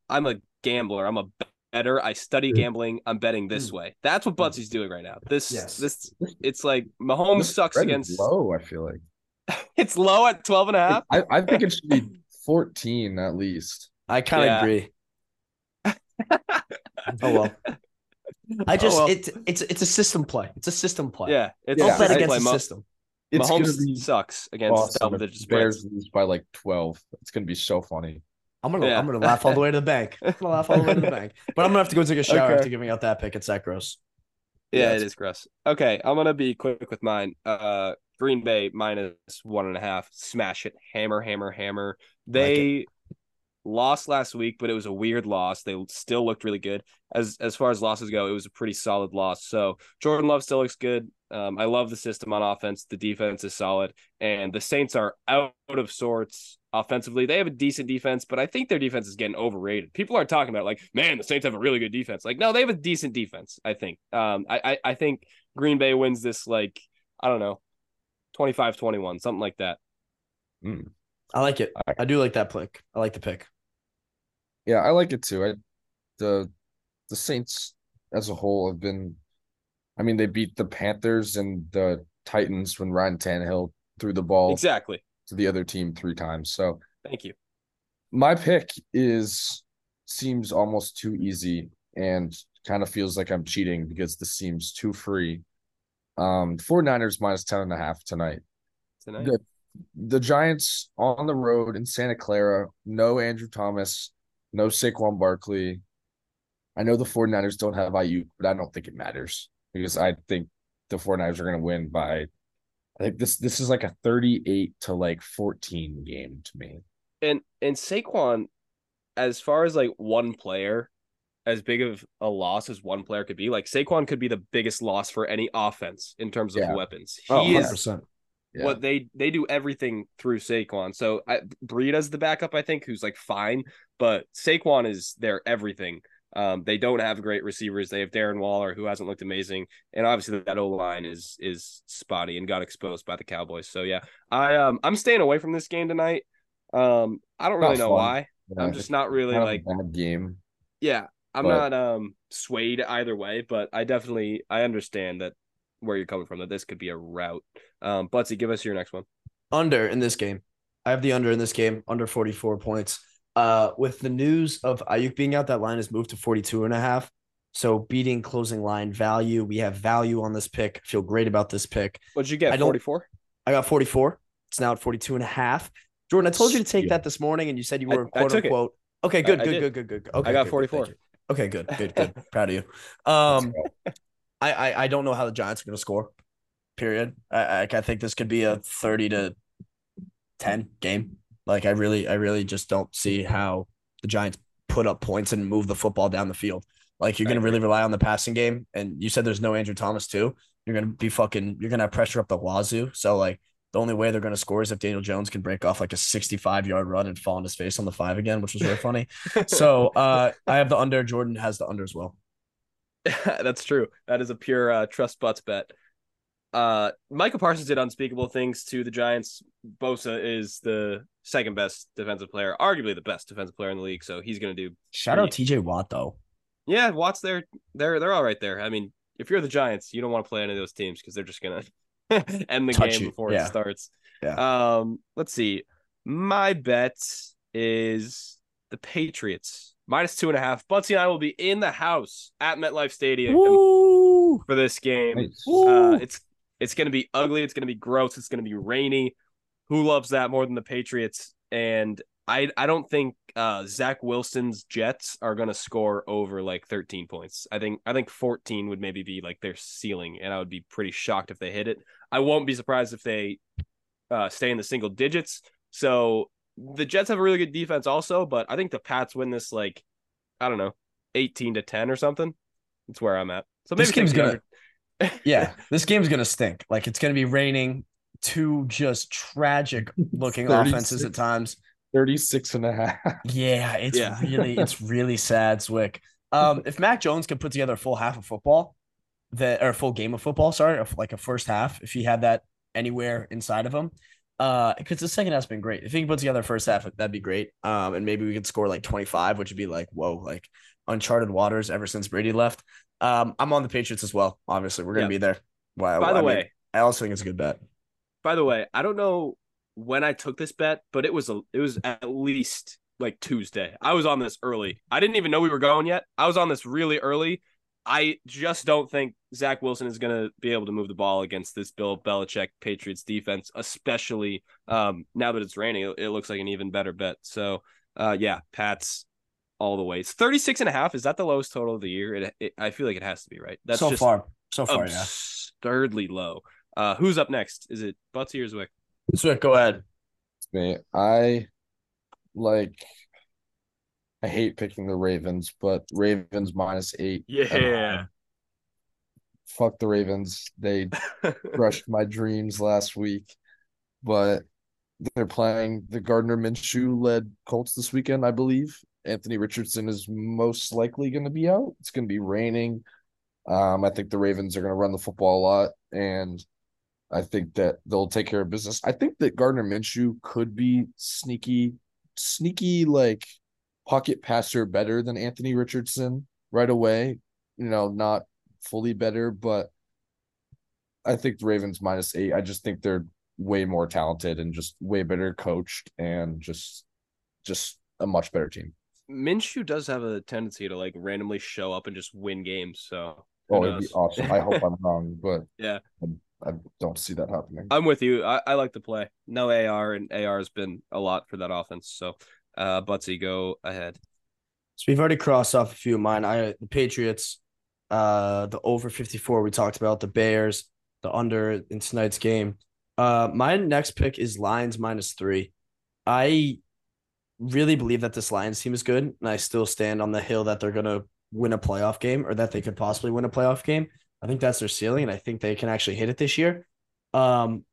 I'm a gambler. I'm a better. I study mm. gambling. I'm betting this mm. way. That's what Buttsie's mm. doing right now. This Yes. this it's like Mahomes This sucks against. low. I feel like <laughs> It's low at 12 and a half. I, I think it should be <laughs> 14 at least. I kind of Yeah. agree. <laughs> Oh well. I oh, just well. it's it's it's a system play. It's a system play. Yeah, it's Yeah, Don't bet against play. the system. It's Mahomes sucks against awesome double if digit spreads. Bears lose by like 12. It's gonna be so funny. I'm gonna Yeah. I'm gonna laugh all the way to the bank. I'm <laughs> gonna laugh all the way to the bank. But I'm gonna have to go take a shower Okay. after giving out that pick. It's that gross. Yeah, Yeah, it's- gross. Okay, I'm gonna be quick with mine. Uh, Green Bay minus one and a half. Smash it, hammer, hammer, hammer. They lost last week, but it was a weird loss. They still looked really good. As as far as losses go, it was a pretty solid loss. So Jordan Love still looks good. Um, I love the system on offense. The defense is solid, and the Saints are out of sorts offensively. They have a decent defense, but I think their defense is getting overrated. People are talking about it like, man, the Saints have a really good defense. Like, no, they have a decent defense. I think. Um, I I, I think Green Bay wins this like I don't know, 25-21, something like that. I like it. I do like that pick. I like the pick. Yeah, I like it too. I the the Saints as a whole have been I mean, they beat the Panthers and the Titans when Ryan Tannehill threw the ball Exactly. To the other team three times. So Thank you. my pick is seems almost too easy, and kind of feels like I'm cheating because this seems too free. Um, 49ers minus 10 and a half tonight. tonight. Good. The Giants on the road in Santa Clara, no Andrew Thomas, no Saquon Barkley. I know the 49ers don't have Aiyuk, but I don't think it matters because I think the 49ers are going to win by I think this this is like a 38 to like 14 game to me. And and Saquon, as far as like one player, as big of a loss as one player could be, like Saquon could be the biggest loss for any offense in terms of Yeah. weapons. Oh, he Oh, 100%. Yeah. what they they do everything through Saquon. So I, Breida's the backup, I think, who's like fine, but Saquon is their everything. Um, they don't have great receivers. They have Darren Waller, who hasn't looked amazing, and obviously that O line is is spotty and got exposed by the Cowboys. So yeah, I um I'm staying away from this game tonight. Um, I don't Not really know fun. why. Yeah, I'm just not really kind of a like bad game. yeah. I'm But- not um swayed either way, but I definitely I understand that where you're coming from that this could be a route. Um, Buttsie, give us your next one. under in this game. I have the under in this game, under 44 points. Uh, with the news of Aiyuk being out, that line has moved to 42 and a half. So beating closing line value. We have value on this pick. Feel great about this pick. What'd you I get? don't- 44? I got 44. It's now at 42 and a half. Jordan, I told you to take Yeah. that this morning and you said you were I quote took it. unquote. Okay, good, I good, good, good, good, good. Okay, I got good, good, 44. thank you. Okay, good, <laughs> good, good. Proud of you. Um, I, I I don't know how the Giants are going to score. Period. I, I I think this could be a thirty to ten game. Like I really I really just don't see how the Giants put up points and move the football down the field. Like you're going to really rely on the passing game, and you said there's no Andrew Thomas too. You're going to be fucking. You're going to have pressure up the wazoo. So like the only way they're going to score is if Daniel Jones can break off like a 65 yard run and fall on his face on the five again, which was really funny. <laughs> So uh I have the under. Jordan has the under as well. <laughs> That's true. That is a pure uh, trust butts bet. Uh, Micah Parsons did unspeakable things to the Giants. Bosa is the second best defensive player, arguably the best defensive player in the league. So he's going to do. Shout out TJ Watt though. Yeah, Watts. They're they're they're all right there. I mean, if you're the Giants, you don't want to play any of those teams because they're just gonna <laughs> end the Touch game you. before Yeah. it starts. Yeah. Um, let's see. My bet is the Patriots minus two and a half. Buttsie and I will be in the house at MetLife Stadium Woo! for this game. Nice. Uh, it's it's gonna be ugly. It's gonna be gross. It's gonna be rainy. Who loves that more than the Patriots? And I I don't think uh, Zach Wilson's Jets are gonna score over like 13 points. I think I think 14 would maybe be like their ceiling, and I would be pretty shocked if they hit it. I won't be surprised if they uh, stay in the single digits. So the Jets have a really good defense also, but I think the Pats win this like I don't know 18 to 10 or something. That's where I'm at. So maybe This game's gonna-. Yeah, this game's gonna stink. Like it's gonna be raining. Two just tragic looking <laughs> 36. offenses at times. 36 and a half. Yeah, it's Yeah. really it's <laughs> really sad, Zwick. Um, if Mac Jones could put together a full half of football, that or a full game of football, sorry, of like a first half, if he had that anywhere inside of him, uh, because the second half's been great. If he can put together a first half, that'd be great. Um, and maybe we could score like twenty five, which would be like whoa, like uncharted waters ever since Brady left. Um, I'm on the Patriots as well. Obviously, we're gonna Yeah. be there. Wow. By the I mean, way, I also think it's a good bet. by the way, I don't know when I took this bet, but it was a, it was at least like Tuesday. I was on this early. I didn't even know we were going yet. I was on this really early. I just don't think Zach Wilson is going to be able to move the ball against this Bill Belichick Patriots defense, especially um, now that it's raining. It, it looks like an even better bet. So, uh, yeah, Pats all the way. It's 36 and a half. Is that the lowest total of the year? It, it, I feel like it has to be, right? That's so just far, so far, yeah. absurdly low. Uh, who's up next? Is it Buttsie or Zwick? Zwick, go ahead. me. I like I hate picking the Ravens, but Ravens minus eight. Yeah. Fuck the Ravens. They <laughs> crushed my dreams last week. But they're playing the Gardner Minshew led Colts this weekend, I believe. Anthony Richardson is most likely going to be out. It's going to be raining. Um, I think the Ravens are going to run the football a lot, and I think that they'll take care of business. I think that Gardner Minshew could be sneaky, sneaky like pocket passer better than Anthony Richardson right away. You know, not fully better, but I think the Ravens minus eight. I just think they're way more talented and just way better coached and just just a much better team. Minshew does have a tendency to like randomly show up and just win games. So Oh, it'd be awesome. I hope I'm wrong, but <laughs> Yeah. I, I don't see that happening. I'm with you. I, I like to play. No AR and AR has been a lot for that offense. So uh Buttsie, go ahead. So we've already crossed off a few of mine. I the Patriots, uh, the over 54 we talked about, the Bears, the under in tonight's game. Uh, my next pick is Lions minus three. I really believe that this Lions team is good, and I still stand on the hill that they're gonna win a playoff game or that they could possibly win a playoff game. I think that's their ceiling, and I think they can actually hit it this year. Um,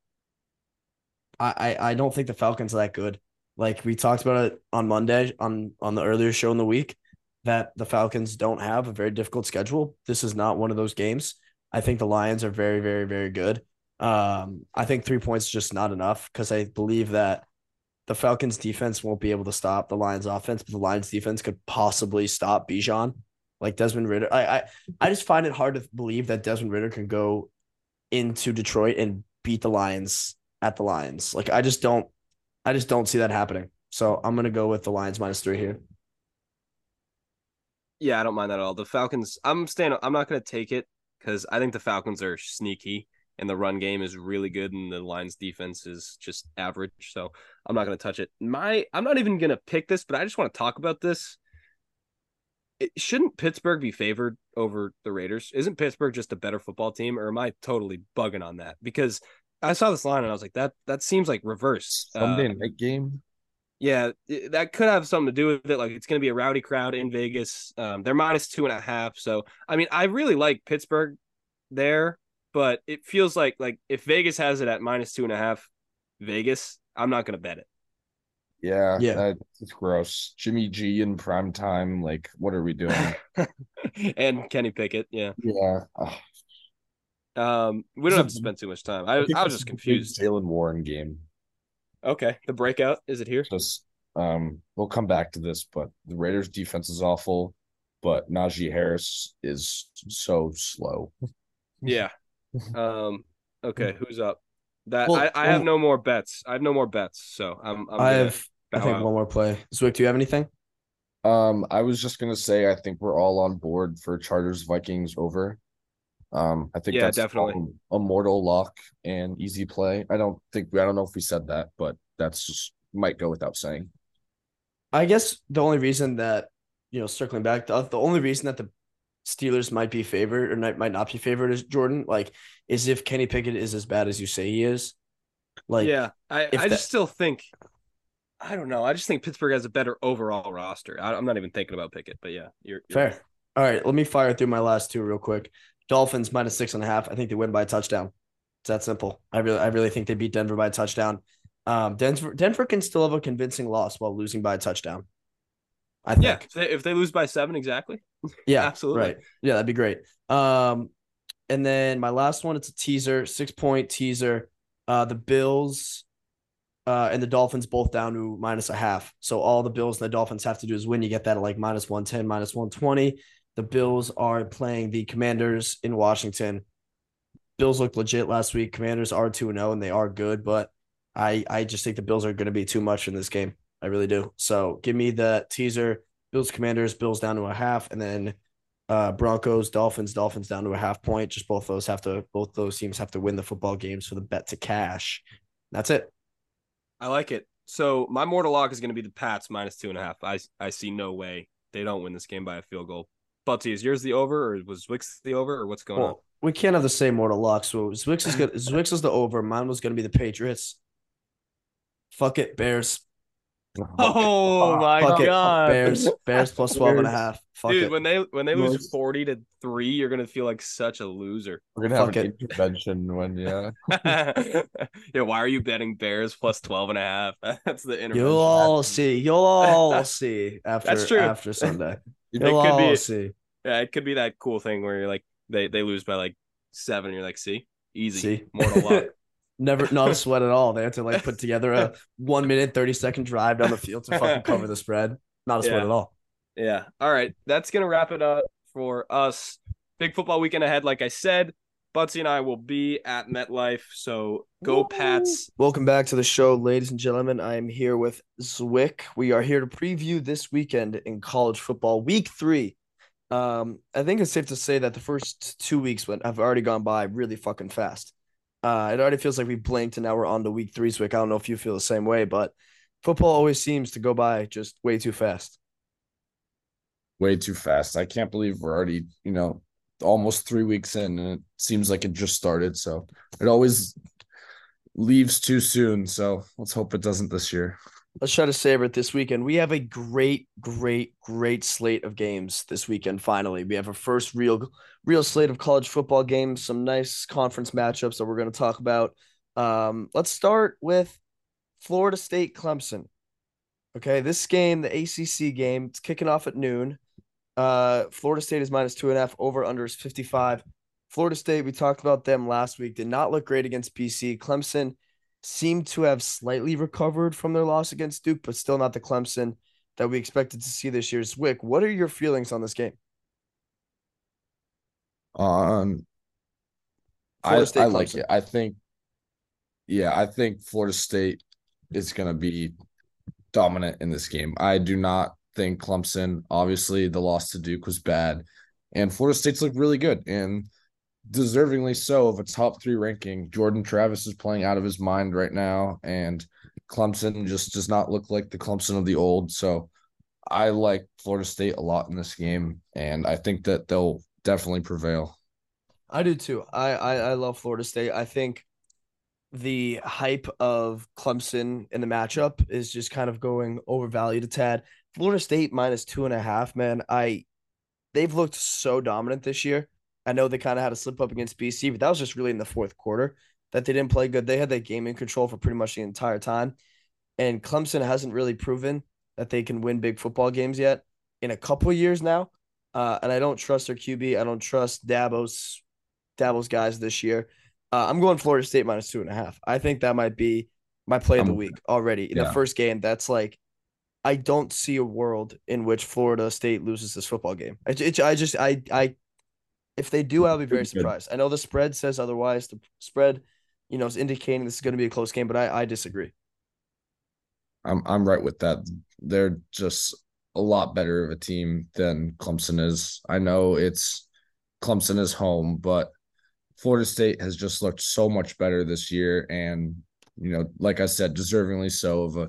I I, I don't think the Falcons are that good. Like we talked about it on Monday on on the earlier show in the week that the Falcons don't have a very difficult schedule. This is not one of those games. I think the Lions are very very very good. Um I think 3 points is just not enough cuz I believe that the Falcons defense won't be able to stop the Lions offense, but the Lions defense could possibly stop Bijan. Like Desmond Ridder. I I I just find it hard to believe that Desmond Ridder can go into Detroit and beat the Lions at the Lions. Like I just don't I just don't see that happening. So I'm gonna go with the Lions minus three here. Yeah, I don't mind that at all. The Falcons, I'm staying. I'm not to take it because I think the Falcons are sneaky and the run game is really good and the Lions defense is just average. So I'm not going to touch it. My, I'm not even going to pick this, but I just want to talk about this. It, shouldn't Pittsburgh be favored over the Raiders? Isn't Pittsburgh just a better football team, or am I totally bugging on that? Because I saw this line and I was like, that that seems like reverse. Sunday Uh, night game. yeah, it- that could have something to do with it. Like it's going to be a rowdy crowd in Vegas. Um, they're minus two and a half. So I mean, I really like Pittsburgh there, but it feels like like if Vegas has it at minus two and a half, Vegas, I'm not going to bet it. Yeah, Yeah. that- it's gross. Jimmy G in prime time. Like, what are we doing? <laughs> and Kenny Pickett, yeah. yeah, Ugh, Um, we don't have to spend too much time. I, think I was just is a big confused. Jaylen Warren game. Okay, the breakout is it here? Just um, we'll come back to this, but the Raiders' defense is awful. But Najee Harris is so slow. Yeah. Um. Okay, who's up? That Well, I, I have no more bets. I have no more bets. So I'm. I'm I have I think out. one more play. Zwick, do you have anything? Um, I was just gonna say I think we're all on board for Chargers Vikings over. Um, I think Yeah, that's definitely. all a mortal lock and easy play. I don't think I don't know if we said that, but that's just might go without saying. I guess the only reason that you know, circling back, the, the only reason that the Steelers might be favored or might, might not be favored is Jordan, like, is if Kenny Pickett is as bad as you say he is. Like, yeah, I, I that- just still think I don't know. I just think Pittsburgh has a better overall roster. I, I'm not even thinking about Pickett, but yeah, you're, you're fair. right. All right, let me fire through my last two real quick. Dolphins minus six and a half. I think they win by a touchdown. It's that simple. I really, I really think they beat Denver by a touchdown. Um, Denver, Denver can still have a convincing loss while losing by a touchdown. I think. Yeah, if they, if they lose by seven, exactly. <laughs> Yeah, Absolutely. Right. Yeah, that'd be great. Um, and then my last one, it's a teaser, six point teaser. Uh, the Bills, uh, and the Dolphins both down to minus a half. So all the Bills and the Dolphins have to do is win. You get that at like minus one ten, minus one twenty. The Bills are playing the Commanders in Washington. Bills looked legit last week. Commanders are two and zero, and they are good, but I I just think the Bills are going to be too much in this game. I really do. So give me the teaser. Bills, Commanders, Bills down to a half, and then uh, Broncos, Dolphins, Dolphins down to a half point. Just both those have to both those teams have to win the football games for the bet to cash. That's it. I like it. So my mortal lock is going to be the Pats minus two and a half. I I see no way they don't win this game by a field goal. Buttsie, is yours the over, or was Zwick's the over, or what's going on? We can't have the same mortal lock. So Zwick's is good. Zwick's is the over. Mine was going to be the Patriots. Fuck it, Bears. Oh my Fuck it, god, Bears. Bears plus <laughs> 12 and a half. Fuck dude! it. When they when they lose Most- forty to three, you're gonna feel like such a loser. We're gonna have Fuck an it. intervention when yeah. <laughs> yeah, why are you betting Bears plus 12 and a half? <laughs> That's the intervention. You'll all see. You'll all see after That's true. after Sunday. It You'll could all be see. yeah, it could be that cool thing where you're like they they lose by like seven, and you're like, see, easy, See, mortal luck. Never, <laughs> not a sweat at all. They had to like put together a one minute, 30 second drive down the field to fucking <laughs> cover the spread. Not a sweat Yeah. at all. Yeah. All right. That's going to wrap it up for us. Big football weekend ahead. Like I said, Buttsie and I will be at MetLife. So go Pats. Welcome back to the show, ladies and gentlemen. I am here with Zwick. We are here to preview this weekend in college football, week three. Um, I think it's safe to say that the first two weeks went have already gone by really fucking fast. Uh, it already feels like we blinked and now we're on to week three, Zwick. I don't know if you feel the same way, but football always seems to go by just way too fast. Way too fast. I can't believe we're already, you know, almost three weeks in and it seems like it just started. So it always leaves too soon. So let's hope it doesn't this year. Let's try to savor it this weekend. We have a great, great, great slate of games this weekend. Finally, we have a first real, real slate of college football games. Some nice conference matchups that we're going to talk about. Um, let's start with Florida State Clemson. Okay, this game, the ACC game, it's kicking off at noon. Uh, Florida State is minus two and a half. Over under is fifty five. Florida State, we talked about them last week. Did not look great against BC. Clemson seemed to have slightly recovered from their loss against Duke, but still not the Clemson that we expected to see this year. Zwick, what are your feelings on this game? Um, I, I like it. I think, yeah, I think Florida State is going to be dominant in this game. I do not think Clemson, obviously, the loss to Duke was bad, and Florida State's looked really good and deservingly so of a top three ranking. Jordan Travis is playing out of his mind right now, and Clemson just does not look like the Clemson of the old. So I like Florida State a lot in this game, and I think that they'll definitely prevail. I do too. I I, I love Florida State. I think the hype of Clemson in the matchup is just kind of going overvalued a tad. Florida State minus two and a half, man. I they've looked so dominant this year. I know they kind of had a slip up against BC, but that was just really in the fourth quarter that they didn't play good. They had that game in control for pretty much the entire time. And Clemson hasn't really proven that they can win big football games yet in a couple years now. Uh, and I don't trust their QB. I don't trust Dabo's Dabo's guys this year. Uh, I'm going Florida State minus two and a half. I think that might be my play of the week already in yeah. the first game. That's like, I don't see a world in which Florida State loses this football game. I, it, I just, I, I, if they do, I'll be very surprised. I know the spread says otherwise. The spread, you know, is indicating this is going to be a close game, but I, I disagree. I'm, I'm right with that. They're just a lot better of a team than Clemson is. I know it's Clemson is home, but Florida State has just looked so much better this year, and you know, like I said, deservingly so of a.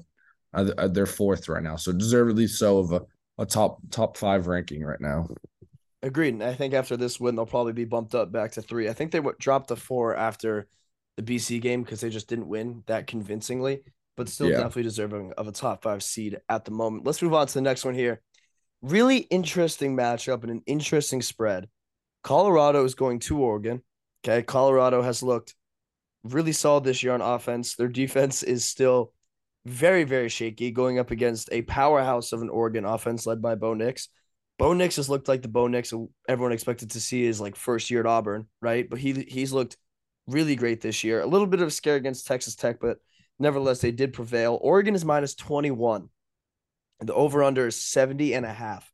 Uh, they're fourth right now, so deservedly so of a, a top top five ranking right now. Agreed. And I think after this win, they'll probably be bumped up back to three. I think they dropped to four after the BC game because they just didn't win that convincingly, but still yeah. definitely deserving of a top five seed at the moment. Let's move on to the next one here. Really interesting matchup and an interesting spread. Colorado is going to Oregon. Okay. Colorado has looked really solid this year on offense. Their defense is still very, very shaky going up against a powerhouse of an Oregon offense led by Bo Nix. Bo Nix has looked like the Bo Nix everyone expected to see his like first year at Auburn, right? But he he's looked really great this year. A little bit of a scare against Texas Tech, but nevertheless, they did prevail. Oregon is minus 21. The over under is 70 and a half.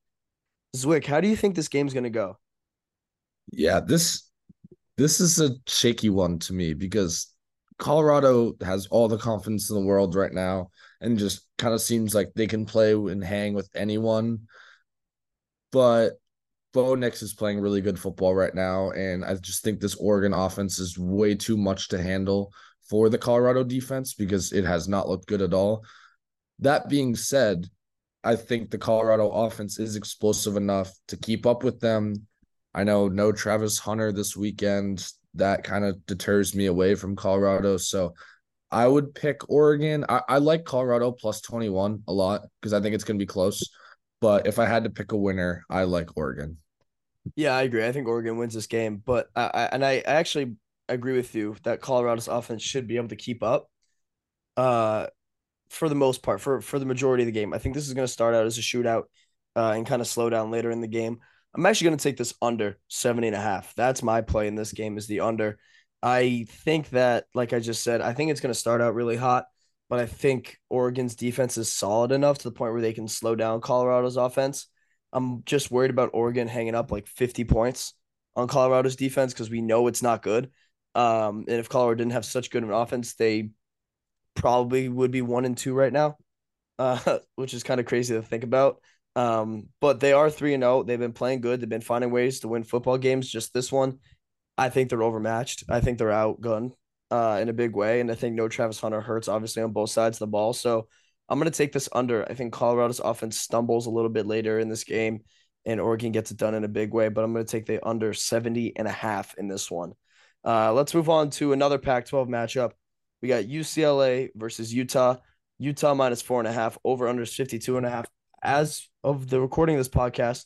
Zwick, how do you think this game's going to go? Yeah, this this is a shaky one to me because Colorado has all the confidence in the world right now and just kind of seems like they can play and hang with anyone. But Bo Nix is playing really good football right now. And I just think this Oregon offense is way too much to handle for the Colorado defense because it has not looked good at all. That being said, I think the Colorado offense is explosive enough to keep up with them I know no Travis Hunter this weekend. That kind of deters me away from Colorado. So I would pick Oregon. I, I like Colorado plus 21 a lot because I think it's going to be close. But if I had to pick a winner, I like Oregon. Yeah, I agree. I think Oregon wins this game. But I, I and I actually agree with you that Colorado's offense should be able to keep up. Uh, for the most part, for for the majority of the game, I think this is going to start out as a shootout, uh, and kind of slow down later in the game. I'm actually going to take this under 70 and a half. That's my play in this game is the under. I think that, like I just said, I think it's going to start out really hot, but I think Oregon's defense is solid enough to the point where they can slow down Colorado's offense. I'm just worried about Oregon hanging up like 50 points on Colorado's defense because we know it's not good. Um, and if Colorado didn't have such good of an offense, they probably would be one and two right now, uh, <laughs> which is kind of crazy to think about. Um, but they are three and zero. Oh. They've been playing good. They've been finding ways to win football games. Just this one, I think they're overmatched. I think they're outgunned uh, in a big way, and I think no Travis Hunter hurts obviously on both sides of the ball. So I'm gonna take this under. I think Colorado's offense stumbles a little bit later in this game, and Oregon gets it done in a big way. But I'm gonna take the under 70 and a half in this one. Uh, let's move on to another Pac-12 matchup. We got UCLA versus Utah. Utah minus four and a half. Over under 52 and a half. As of the recording of this podcast,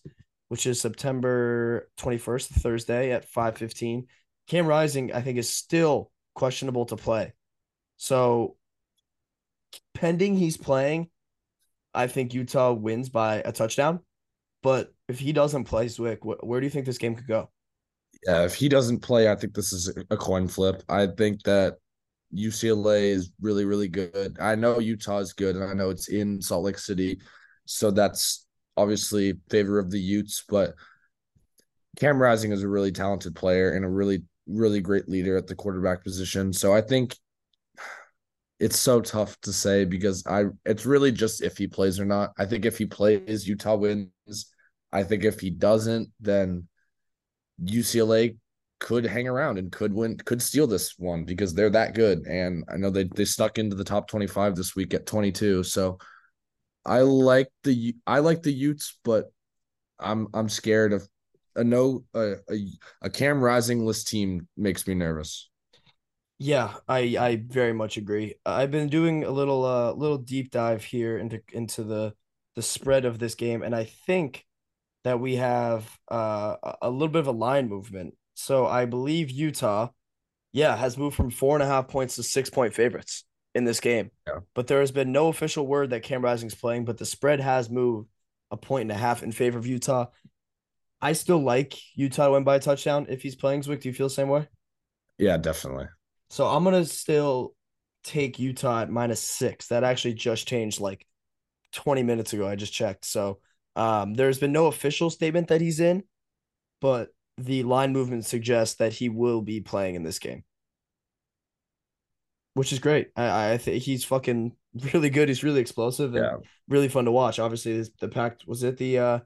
which is September 21st, Thursday at 5:15, Cam Rising I think is still questionable to play. So pending he's playing, I think Utah wins by a touchdown. But if he doesn't play Zwick, wh- where do you think this game could go? Yeah, if he doesn't play, I think this is a coin flip. I think that UCLA is really, really good. I know Utah is good, and I know it's in Salt Lake City, so that's obviously favor of the Utes. But Cam Rising is a really talented player and a really, really great leader at the quarterback position. So I think it's so tough to say because I it's really just if he plays or not. I think if he plays, Utah wins. I think if he doesn't, then UCLA could hang around and could win, could steal this one because they're that good. And I know they they stuck into the top 25 this week at 22. So I like the I like the Utes, but I'm I'm scared of a no a a, a Cam Rising list team makes me nervous. Yeah, I I very much agree. I've been doing a little uh little deep dive here into into the the spread of this game, and I think that we have uh, a little bit of a line movement. So I believe Utah, yeah, has moved from four and a half points to six point favorites in this game. Yeah. But there has been no official word that Cam Rising's playing, but the spread has moved a point and a half in favor of Utah. I still like Utah to win by a touchdown if he's playing Zwick. Do you feel the same way? Yeah, definitely. So I'm gonna still take Utah at minus six. That actually just changed like 20 minutes ago. I just checked. So um, there's been no official statement that he's in, but the line movement suggests that he will be playing in this game, which is great. I, I think he's fucking <laughs> really good. He's really explosive and yeah. really fun to watch. Obviously, the Pac was it the uh,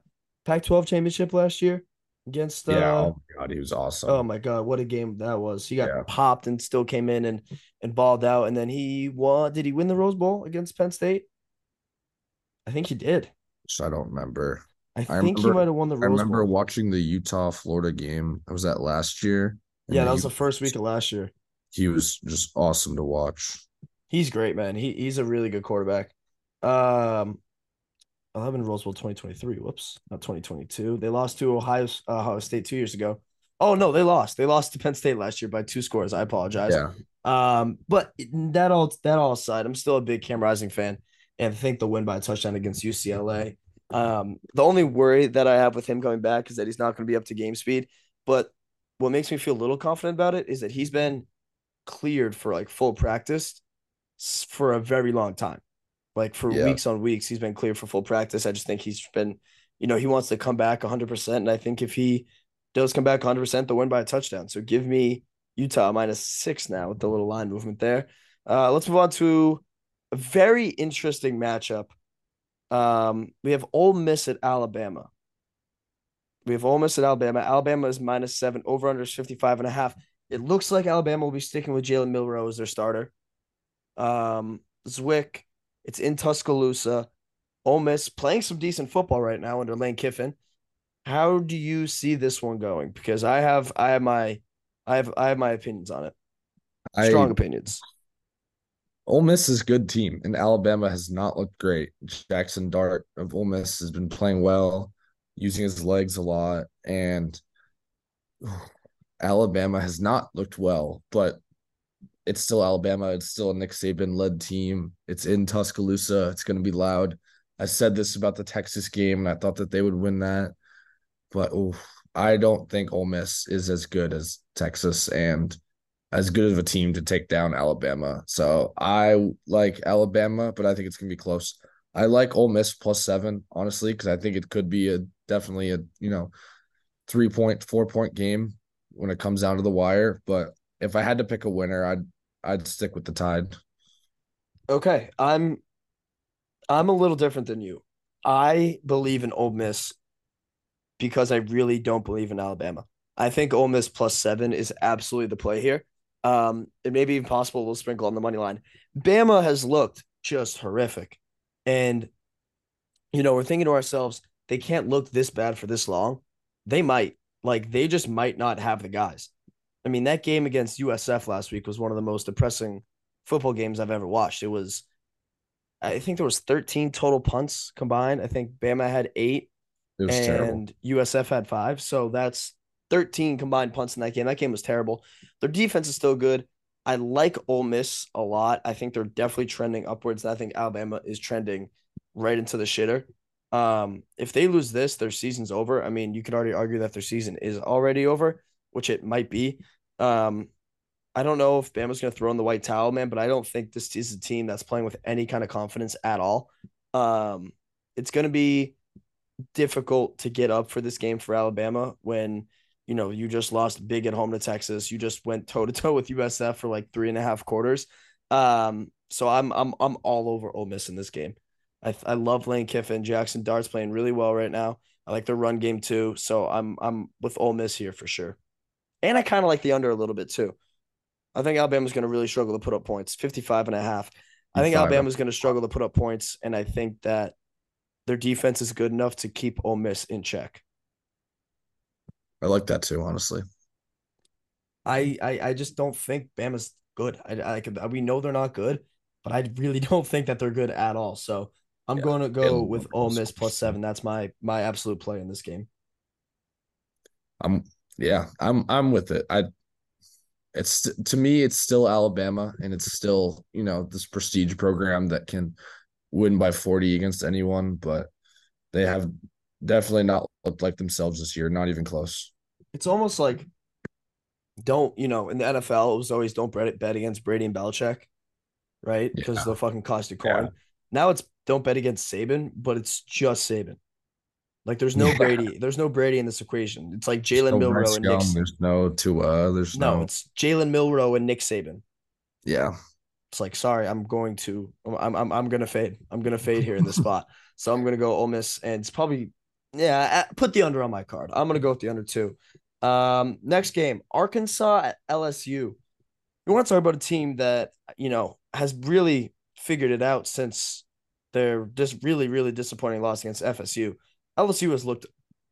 Pac-12 championship last year against uh, yeah. Oh my god, he was awesome. Oh my god, what a game that was. He got yeah. popped and still came in and and balled out, and then he won. Did he win the Rose Bowl against Penn State? I think he did. I don't remember. I think remember, he might have won the Rose Bowl. I remember Bowl. watching the Utah Florida game. Was that last year? Yeah, that was the first week of last year. He was just awesome to watch. He's great, man. He he's a really good quarterback. Um, 11 Rose Bowl 2023. Whoops, not 2022. They lost to Ohio Ohio State two years ago. Oh no, they lost. They lost to Penn State last year by two scores. I apologize. Yeah. Um, but that all that all aside, I'm still a big Cam Rising fan and think they'll win by a touchdown against UCLA. Um, the only worry that I have with him coming back is that he's not going to be up to game speed. But what makes me feel a little confident about it is that he's been cleared for like full practice for a very long time. Like for yeah. weeks on weeks, he's been clear for full practice. I just think he's been, you know, he wants to come back 100%. And I think if he does come back 100%, they'll win by a touchdown. So give me Utah minus six now with the little line movement there. Uh, let's move on to a very interesting matchup. Um, we have Ole Miss at Alabama. We have Ole Miss at Alabama. Alabama is minus seven, over under is 55 and a half. It looks like Alabama will be sticking with Jalen Milroe as their starter. Um, Zwick, it's in Tuscaloosa. Ole Miss playing some decent football right now under Lane Kiffin. How do you see this one going? Because I have I have my I have I have my opinions on it. Strong I, opinions. Ole Miss is a good team, and Alabama has not looked great. Jackson Dart of Ole Miss has been playing well, using his legs a lot, and <sighs> Alabama has not looked well, but it's still Alabama. It's still a Nick Saban led team. It's in Tuscaloosa. It's going to be loud. I said this about the Texas game, and I thought that they would win that, but oof, I don't think Ole Miss is as good as Texas, and as good of a team to take down Alabama. So I like Alabama, but I think it's gonna be close. I like Ole Miss plus seven, honestly, because I think it could be a definitely a you know three point, four point game when it comes down to the wire. But if I had to pick a winner, I'd I'd stick with the Tide. Okay, I'm I'm a little different than you. I believe in Ole Miss because I really don't believe in Alabama. I think Ole Miss plus seven is absolutely the play here. Um, it may be even possible little sprinkle on the money line. Bama has looked just horrific. And, you know, we're thinking to ourselves, they can't look this bad for this long. They might. Like, they just might not have the guys. I mean, that game against USF last week was one of the most depressing football games I've ever watched. It was, I think there was 13 total punts combined. I think Bama had eight and terrible. USF had five. So that's 13 combined punts in that game. That game was terrible. Their defense is still good. I like Ole Miss a lot. I think they're definitely trending upwards. And I think Alabama is trending right into the shitter. Um, if they lose this, their season's over. I mean, you could already argue that their season is already over, which it might be. Um, I don't know if Bama's going to throw in the white towel, man, but I don't think this is a team that's playing with any kind of confidence at all. Um, it's going to be difficult to get up for this game for Alabama when you know you just lost big at home to Texas. You just went toe to toe with USF for like three and a half quarters. Um, so I'm I'm I'm all over Ole Miss in this game. I I love Lane Kiffin, Jackson Dart's playing really well right now. I like the run game too, so I'm I'm with Ole Miss here for sure. And I kind of like the under a little bit too. I think Alabama's going to really struggle to put up points, 55 and a half. I think Alabama's going to struggle to put up points, and I think that their defense is good enough to keep Ole Miss in check. I like that too, honestly. I I, I just don't think Bama's good. I, I could we know they're not good, but I really <laughs> don't think that they're good at all. So I'm Yeah, going to go with Ole Miss plus seven. That's my my absolute play in this game. I'm yeah, I'm I'm with it. I it's to me it's still Alabama and it's still, you know, this prestige program that can win by 40 against anyone, but they have definitely not looked like themselves this year, not even close. It's almost like don't you know in the NFL it was always don't bet bet against Brady and Belichick, right? Because Yeah. they'll fucking cost you Yeah. Now it's don't bet against Saban, but it's just Saban. Like there's no Yeah. Brady. There's no Brady in this equation. It's like Jalen no Milrow and Nick. there's no Tua, there's No, no, it's Jalen Milrow and Nick Saban. yeah. It's like, sorry, I'm going to, I'm, I'm, I'm gonna fade. I'm gonna fade here in this spot. <laughs> So I'm gonna go Ole Miss, and it's probably, yeah, put the under on my card. I'm gonna go with the under two. Um, next game, Arkansas at LSU. We want to talk about a team that you know has really figured it out since their just really, really disappointing loss against FSU. LSU has looked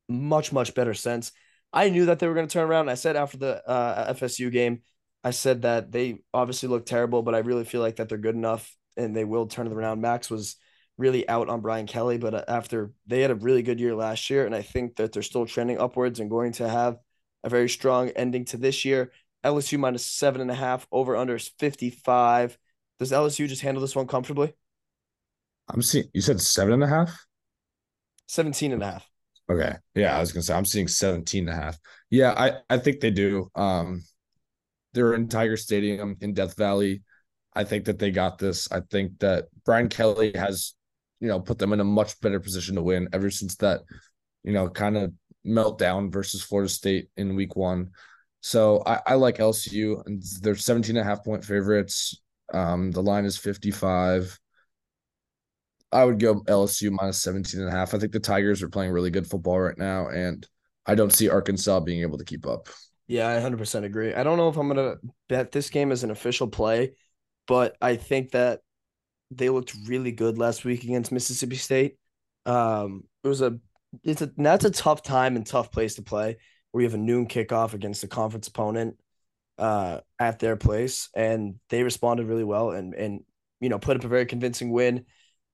much, much better since. I knew that they were going to turn around. I said after the uh, FSU game, I said that they obviously look terrible, but I really feel like that they're good enough and they will turn it around. Max was really out on Brian Kelly, but uh, after they had a really good year last year, and I think that they're still trending upwards and going to have a very strong ending to this year. LSU minus seven and a half, over under is 55. Does LSU just handle this one comfortably? I'm seeing you said seven and a half? 17 and a half. Okay. Yeah, I was gonna say I'm seeing 17 and a half. Yeah, I, I think they do. Um they're in Tiger Stadium in Death Valley. I think that they got this. I think that Brian Kelly has, you know, put them in a much better position to win ever since that, you know, kind of meltdown versus Florida State in week one. So I, I like LSU and they're 17 and a half point favorites. Um, the line is 55. I would go LSU minus 17 and a half. I think the Tigers are playing really good football right now, and I don't see Arkansas being able to keep up. Yeah, I 100% agree. I don't know if I'm going to bet this game as an official play, but I think that they looked really good last week against Mississippi State. Um, it was a it's a that's a tough time and tough place to play where you have a noon kickoff against a conference opponent uh at their place and they responded really well and and you know put up a very convincing win.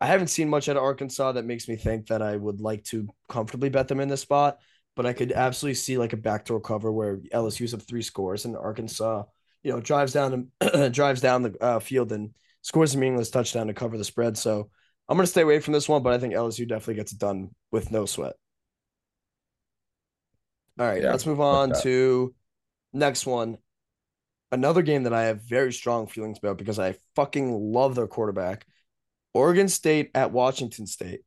I haven't seen much out of Arkansas that makes me think that I would like to comfortably bet them in this spot, but I could absolutely see like a backdoor cover where LSU's up three scores and Arkansas, you know, drives down and <clears throat> drives down the uh, field and scores a meaningless touchdown to cover the spread. So I'm gonna stay away from this one, but I think LSU definitely gets it done with no sweat. All right, Yeah, let's move on to next one. Another game that I have very strong feelings about because I fucking love their quarterback. Oregon State at Washington State.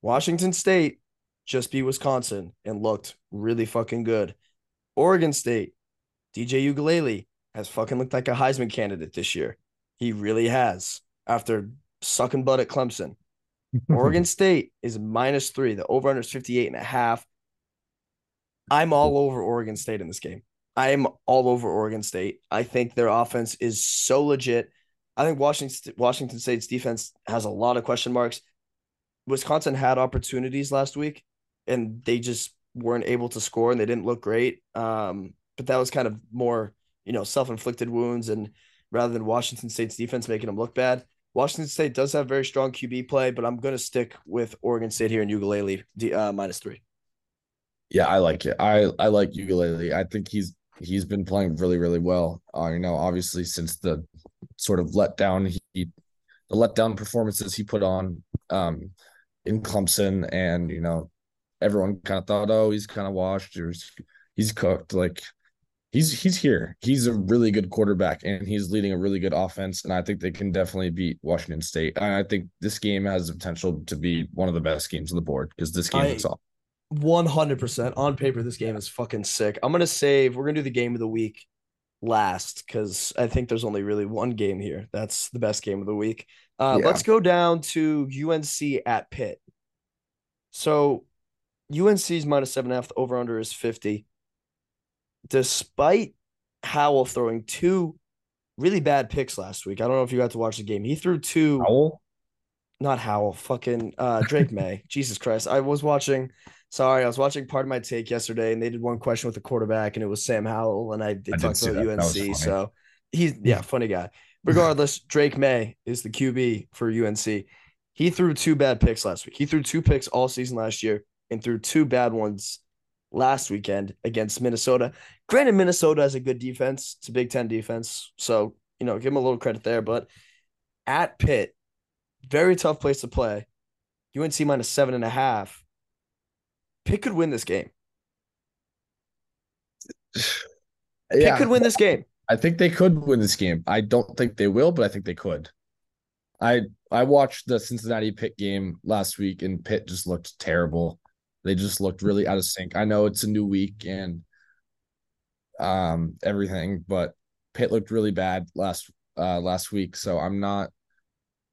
Washington State just beat Wisconsin and looked really fucking good. Oregon State, DJ Uiagalelei has fucking looked like a Heisman candidate this year. He really has after sucking butt at Clemson. <laughs> Oregon State is minus three. The over under is 58 and a half. I'm all over Oregon State in this game. I am all over Oregon State. I think their offense is so legit. I think Washington Washington State's defense has a lot of question marks. Wisconsin had opportunities last week and they just weren't able to score and they didn't look great. Um, but that was kind of more, you know, self-inflicted wounds and rather than Washington State's defense making them look bad. Washington State does have very strong QB play, but I'm going to stick with Oregon State here in Uiagalelei uh, minus three. Yeah, I like it. I I like Uiagalelei. I think he's he's been playing really really well. Uh, you know, obviously since the sort of letdown he the letdown performances he put on um in Clemson, and you know everyone kind of thought, oh, he's kind of washed or he's cooked. Like he's he's here. He's a really good quarterback and he's leading a really good offense. And I think they can definitely beat Washington State. And I think this game has the potential to be one of the best games on the board because this game is all. 100% on paper this game is fucking sick i'm gonna save we're gonna do the game of the week last because i think there's only really one game here that's the best game of the week. Uh, yeah. let's go down to unc at pitt. So unc's minus seven and a half over under is 50 despite howell throwing two really bad picks last week i don't know if you got to watch the game he threw two howell? Not howell fucking uh drake <laughs> Maye. jesus christ. I was watching Sorry, I was watching part of my take yesterday, and they did one question with the quarterback, and it was Sam Howell, and I did I talk about that. UNC. That so he's hmm. yeah, funny guy. <laughs> Regardless, Drake Maye is the QB for UNC. He threw two bad picks last week. He threw two picks all season last year, and threw two bad ones last weekend against Minnesota. Granted, Minnesota has a good defense. It's a Big Ten defense, so you know, give him a little credit there. But at Pitt, very tough place to play. UNC minus seven and a half Pitt could win this game. <sighs> Pitt yeah. could win this game. I think they could win this game. I don't think they will, but I think they could. I I watched the Cincinnati Pitt game last week, and Pitt just looked terrible. They just looked really out of sync. I know it's a new week and um everything, but Pitt looked really bad last uh last week. So I'm not,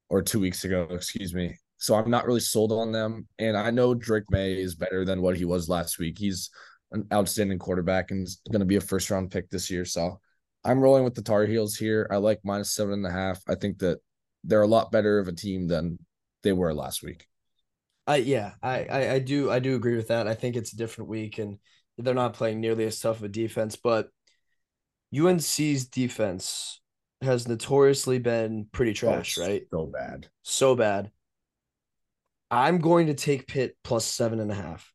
or two weeks ago, excuse me. So I'm not really sold on them. And I know Drake Maye is better than what he was last week. He's an outstanding quarterback and is going to be a first round pick this year. So I'm rolling with the Tar Heels here. I like minus seven and a half. I think that they're a lot better of a team than they were last week. I yeah, I, I, I do I do agree with that. I think it's a different week and they're not playing nearly as tough of a defense, but UNC's defense has notoriously been pretty trash, oh, right? So bad. So bad. I'm going to take Pitt plus seven and a half.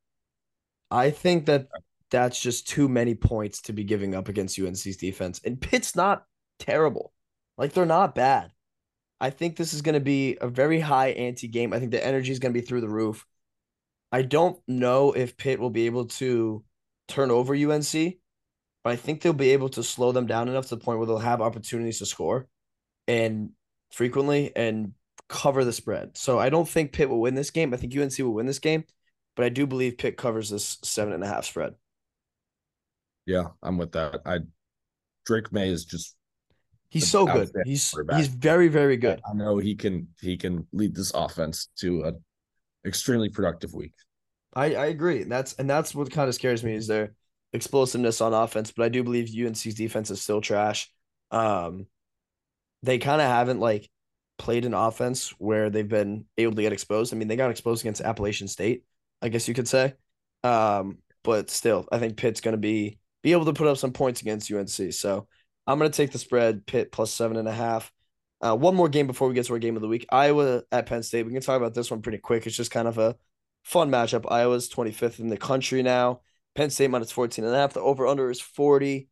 I think that that's just too many points to be giving up against UNC's defense. And Pitt's not terrible. Like they're not bad. I think this is going to be a very high ante game. I think the energy is going to be through the roof. I don't know if Pitt will be able to turn over UNC, but I think they'll be able to slow them down enough to the point where they'll have opportunities to score and frequently and cover the spread. So I don't think Pitt will win this game. I think UNC will win this game, but I do believe Pitt covers this seven and a half spread. Yeah, I'm with that. I Drake Maye is just he's so good. He's he's very very good. I know he can he can lead this offense to a extremely productive week. I I agree. That's and that's what kind of scares me is their explosiveness on offense, but I do believe UNC's defense is still trash. Um they kind of haven't like played an offense where they've been able to get exposed. I mean, they got exposed against Appalachian State, I guess you could say. Um, but still, I think Pitt's going to be be able to put up some points against UNC. So I'm going to take the spread, Pitt plus seven and a half. Uh, one more game before we get to our game of the week. Iowa at Penn State. We can talk about this one pretty quick. It's just kind of a fun matchup. Iowa's 25th in the country now. Penn State minus 14 and a half. The over under is 40.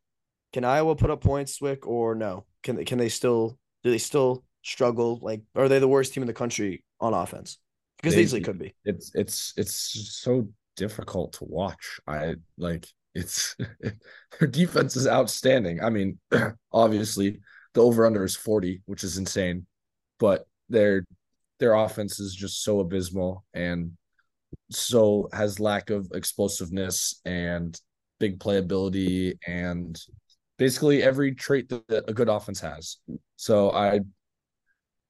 Can Iowa put up points, Zwick, or no? Can they, can they still do they still struggle? Like, are they the worst team in the country on offense? Because they, easily could be. It's it's it's so difficult to watch. I like it's <laughs> their defense is outstanding. I mean, <clears throat> obviously the over under is 40, which is insane, but their their offense is just so abysmal and so has lack of explosiveness and big playability and basically every trait that a good offense has. So I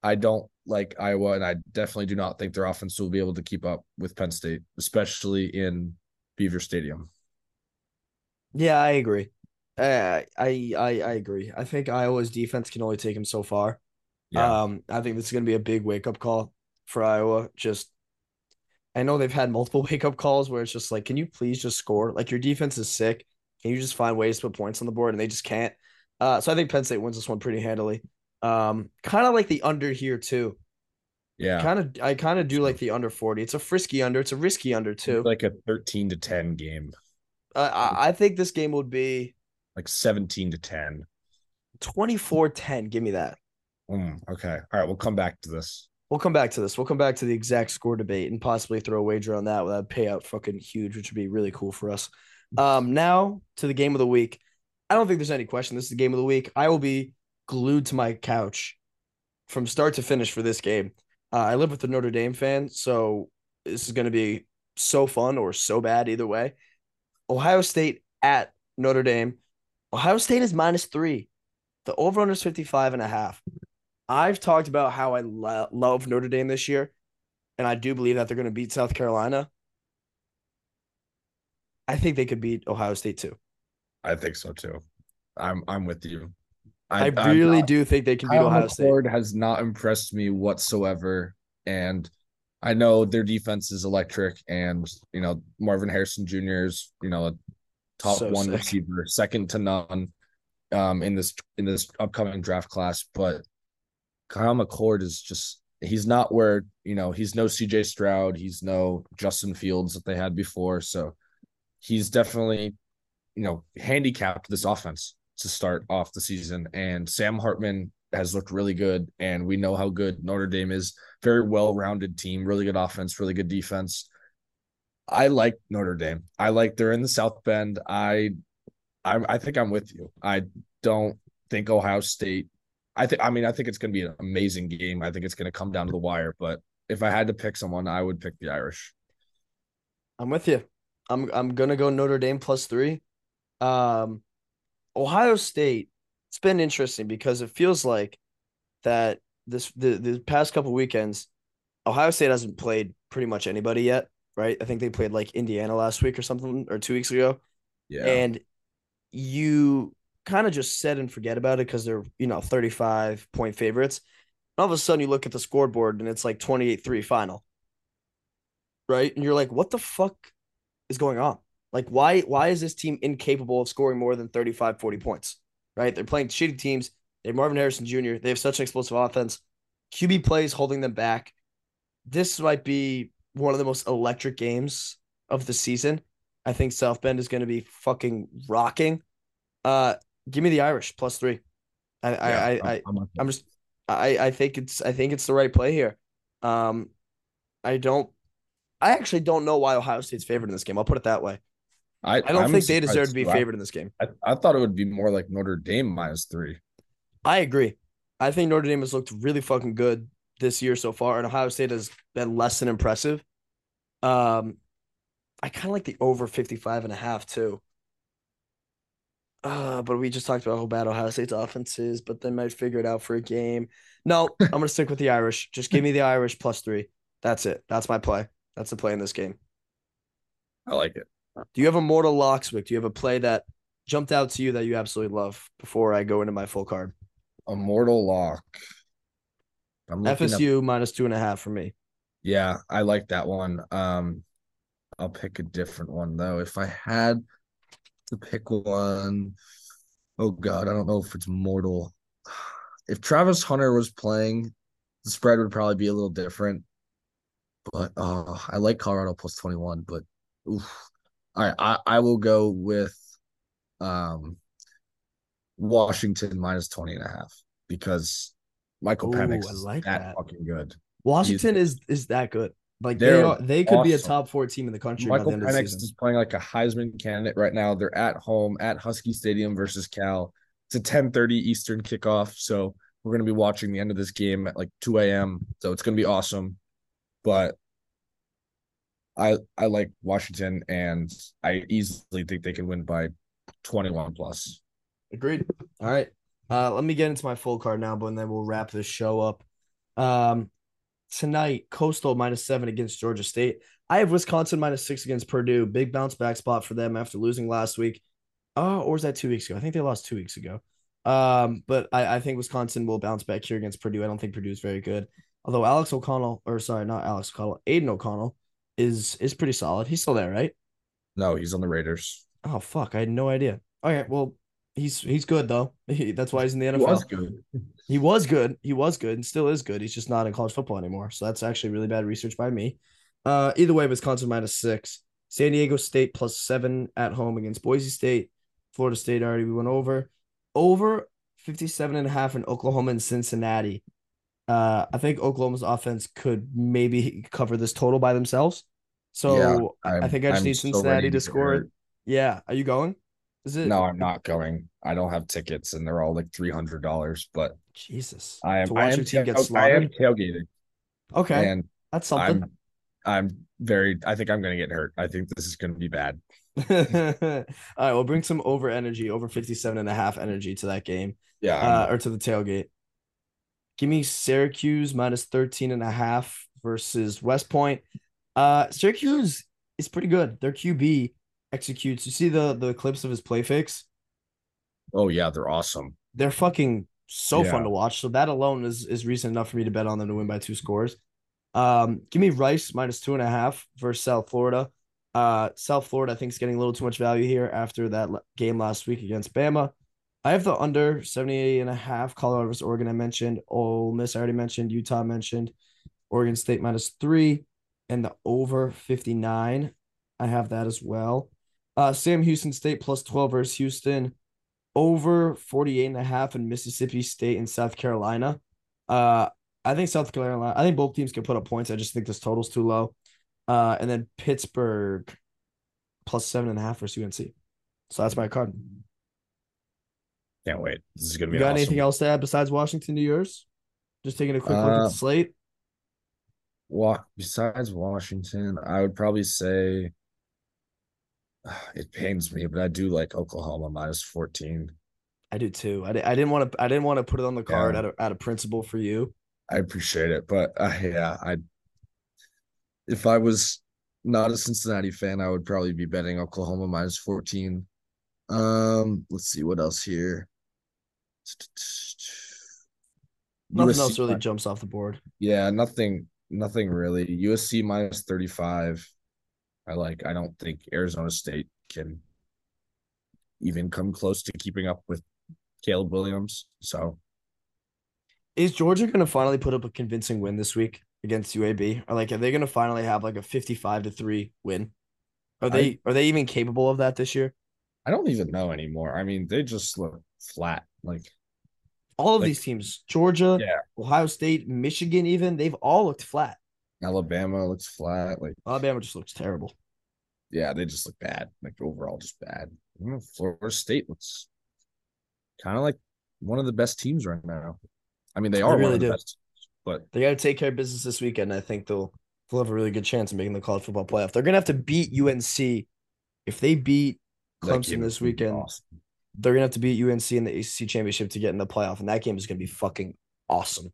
I don't like Iowa and I definitely do not think their offense will be able to keep up with Penn State, especially in Beaver Stadium. Yeah, I agree. Uh, I I I agree. I think Iowa's defense can only take him so far. Yeah. Um, I think this is going to be a big wake up call for Iowa. Just, I know they've had multiple <laughs> wake up calls where it's just like, can you please just score? Like your defense is sick. Can you just find ways to put points on the board? And they just can't. Uh, so I think Penn State wins this one pretty handily. Um, kind of like the under here too. Yeah. Kind of, I kind of do like the under forty. It's a frisky under. It's a risky under too. Like a 13 to 10 game, Uh, I, I think this game would be like 17 to 10. 24-10. Give me that. Mm, okay. All right. We'll come back to this. We'll come back to this. We'll come back to the exact score debate and possibly throw a wager on that. That payout fucking huge, which would be really cool for us. Um, now to the game of the week. I don't think there's any question. This is the game of the week. I will be glued to my couch from start to finish for this game. Uh, I live with a Notre Dame fan, so this is going to be so fun or so bad either way. Ohio State at Notre Dame. Ohio State is minus three. The over under is 55 and a half. I've talked about how I lo- love Notre Dame this year, and I do believe that they're going to beat South Carolina. I think they could beat Ohio State too. I think so too. I'm I'm with you. I, I'm really not- do think they can beat Kyle Ohio State. McCord has not impressed me whatsoever, and I know their defense is electric, and you know Marvin Harrison Jr. is you know a top So one sick. receiver, second to none, um in this in this upcoming draft class. But Kyle McCord is just he's not where you know he's no C.J. Stroud, he's no Justin Fields that they had before, so he's definitely you know handicapped this offense to start off the season. And Sam Hartman has looked really good, and we know how good Notre Dame is. Very well-rounded team, really good offense, really good defense. I like Notre Dame. I like they're in the South Bend. I, I, I think I'm with you. I don't think Ohio State. I think. I mean, I think it's going to be an amazing game. I think it's going to come down to the wire. But if I had to pick someone, I would pick the Irish. I'm with you. I'm I'm gonna go Notre Dame plus three. Um, Ohio State. It's been interesting because it feels like that this the the past couple weekends, Ohio State hasn't played pretty much anybody yet, right? I think they played like Indiana last week or something or two weeks ago, Yeah. and you kind of just set and forget about it because they're you know 35 point favorites. All of a sudden, you look at the scoreboard and it's like 28 3 final. Right. And you're like, what the fuck is going on? Like, why why is this team incapable of scoring more than 35, 40 points? Right. They're playing shitty teams. They have Marvin Harrison Jr., they have such an explosive offense. QB plays holding them back. This might be one of the most electric games of the season. I think South Bend is going to be fucking rocking. Uh, give me the Irish plus three. I, I, I, I, I'm, I'm, I'm just I I think it's I think it's the right play here. Um I don't I actually don't know why Ohio State's favored in this game. I'll put it that way. I, I don't I'm think they deserve to be. Favored in this game. I, I thought it would be more like Notre Dame minus three. I agree. I think Notre Dame has looked really fucking good this year so far, and Ohio State has been less than impressive. Um I kind of like the over 55 and a half too. Uh, but we just talked about how bad Ohio State's offense is, but they might figure it out for a game. No, I'm gonna stick with the Irish. Just give me the Irish plus three. That's it. That's my play. That's the play in this game. I like it. Do you have a mortal lock Zwick? Do you have a play that jumped out to you that you absolutely love before I go into my full card? A mortal lock. I'm looking up- FSU minus two and a half for me. yeah, I like that one. Um, I'll pick a different one though. If I had to pick one, oh god, I don't know if it's mortal. If Travis Hunter was playing, the spread would probably be a little different. But uh, I like Colorado plus 21, but oof. All right, I, I will go with um Washington minus 20 and a half because Michael Ooh, Penix is like that, that. fucking good. Washington is is that good. Like they They're they could be a top four team in the country by Michael of the Penix is playing like a Heisman candidate right now. They're at home at Husky Stadium versus Cal. It's a 10:30 Eastern kickoff, so we're gonna be watching the end of this game at like 2 a.m. So it's gonna be awesome. But I I like Washington, and I easily think they can win by twenty one plus. Agreed. All right. Uh, let me get into my full card now, but and then we'll wrap this show up. Um, tonight, Coastal minus seven against Georgia State. I have Wisconsin minus six against Purdue. Big bounce back spot for them after losing last week. Oh, or was that two weeks ago? I think they lost two weeks ago. Um, but I, I think Wisconsin will bounce back here against Purdue. I don't think Purdue is very good. Although Alex O'Connell, or sorry, not Alex O'Connell, Aidan O'Connell is is pretty solid. He's still there, right? No, he's on the Raiders. Oh fuck, I had no idea. Okay, well, he's he's good though. <laughs> He, that's why he's in the NFL. He was good. He was good. He was good and still is good. He's just not in college football anymore. So that's actually really bad research by me. Uh, either way, Wisconsin minus six. San Diego State plus seven at home against Boise State. Florida State already we went over. Over 57 and a half in Oklahoma and Cincinnati. Uh, I think Oklahoma's offense could maybe cover this total by themselves. So Yeah, I think I just I'm need Cincinnati to score it. Yeah. Are you going? Is it? No, I'm not going. I don't have tickets, and they're all like three hundred dollars. But Jesus. I am. To I am, your team get tail- I am tailgating, Okay. and That's something. I'm. I'm very. I think I'm going to get hurt. I think this is going to be bad. <laughs> All right, we'll bring some over energy, over 57 and a half energy to that game, Yeah. Uh, or to the tailgate. Give me Syracuse minus 13 and a half versus West Point. Uh, Syracuse is pretty good. Their QB executes. You see the the clips of his play fix? oh yeah, they're awesome. They're fucking so fun to watch. So that alone is is reason enough for me to bet on them to win by two scores. Um, give me Rice minus two and a half versus South Florida. Uh, South Florida, I think, is getting a little too much value here after that game last week against Bama. I have the under 78 and a half. Colorado versus Oregon, I mentioned. Ole Miss, I already mentioned. Utah mentioned. Oregon State minus three. And the over 59. I have that as well. Uh, Sam Houston State plus 12 versus Houston. Over 48 and a half in Mississippi State and South Carolina. Uh, I think South Carolina, I think both teams can put up points. I just think this total's too low. Uh, and then Pittsburgh plus seven and a half for UNC. So that's my card. Can't wait. This is going to You be got awesome. anything else to add besides Washington to yours? Just taking a quick look at Uh, the slate. Wa- besides Washington, I would probably say <sighs> it pains me, but I do like Oklahoma minus 14. I do too. I, I didn't want to. I didn't want to put it on the card Yeah. out of out of principle for you. I appreciate it, but uh, yeah, I if I was not a Cincinnati fan, I would probably be betting Oklahoma minus 14. Um, let's see what else here. Nothing USC else really jumps off the board. Yeah, nothing, nothing really. USC minus 35. I like. I don't think Arizona State can even come close to keeping up with Caleb Williams. So Is Georgia going to finally put up a convincing win this week against UAB? Or like, are they going to finally have like a fifty-five to three win? Are they are they even capable of that this year? I don't even know anymore. I mean, they just look flat. Like All of Like- these teams, Georgia, Yeah. Ohio State, Michigan, even they've all looked flat. Alabama looks flat. Like Alabama just looks terrible. yeah, they just look bad. Like overall, just bad. You know, Florida State looks kind of like one of the best teams right now. I mean, they They are one really of the do. best, but They got to take care of business this weekend. I think they'll they'll have a really good chance of making the college football playoff. They're gonna have to beat UNC. If they beat Clemson this weekend, awesome. They're gonna have to beat UNC in the ACC championship to get in the playoff, and that game is gonna be fucking awesome.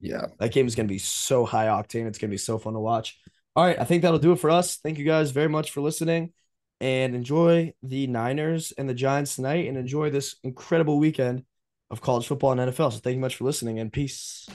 Yeah, That game is gonna be so high octane. It's gonna be so fun to watch. All right, I think that'll do it for us. Thank you guys very much for listening, and enjoy the Niners and the Giants tonight, and enjoy this incredible weekend of college football and NFL. So thank you much for listening, and peace.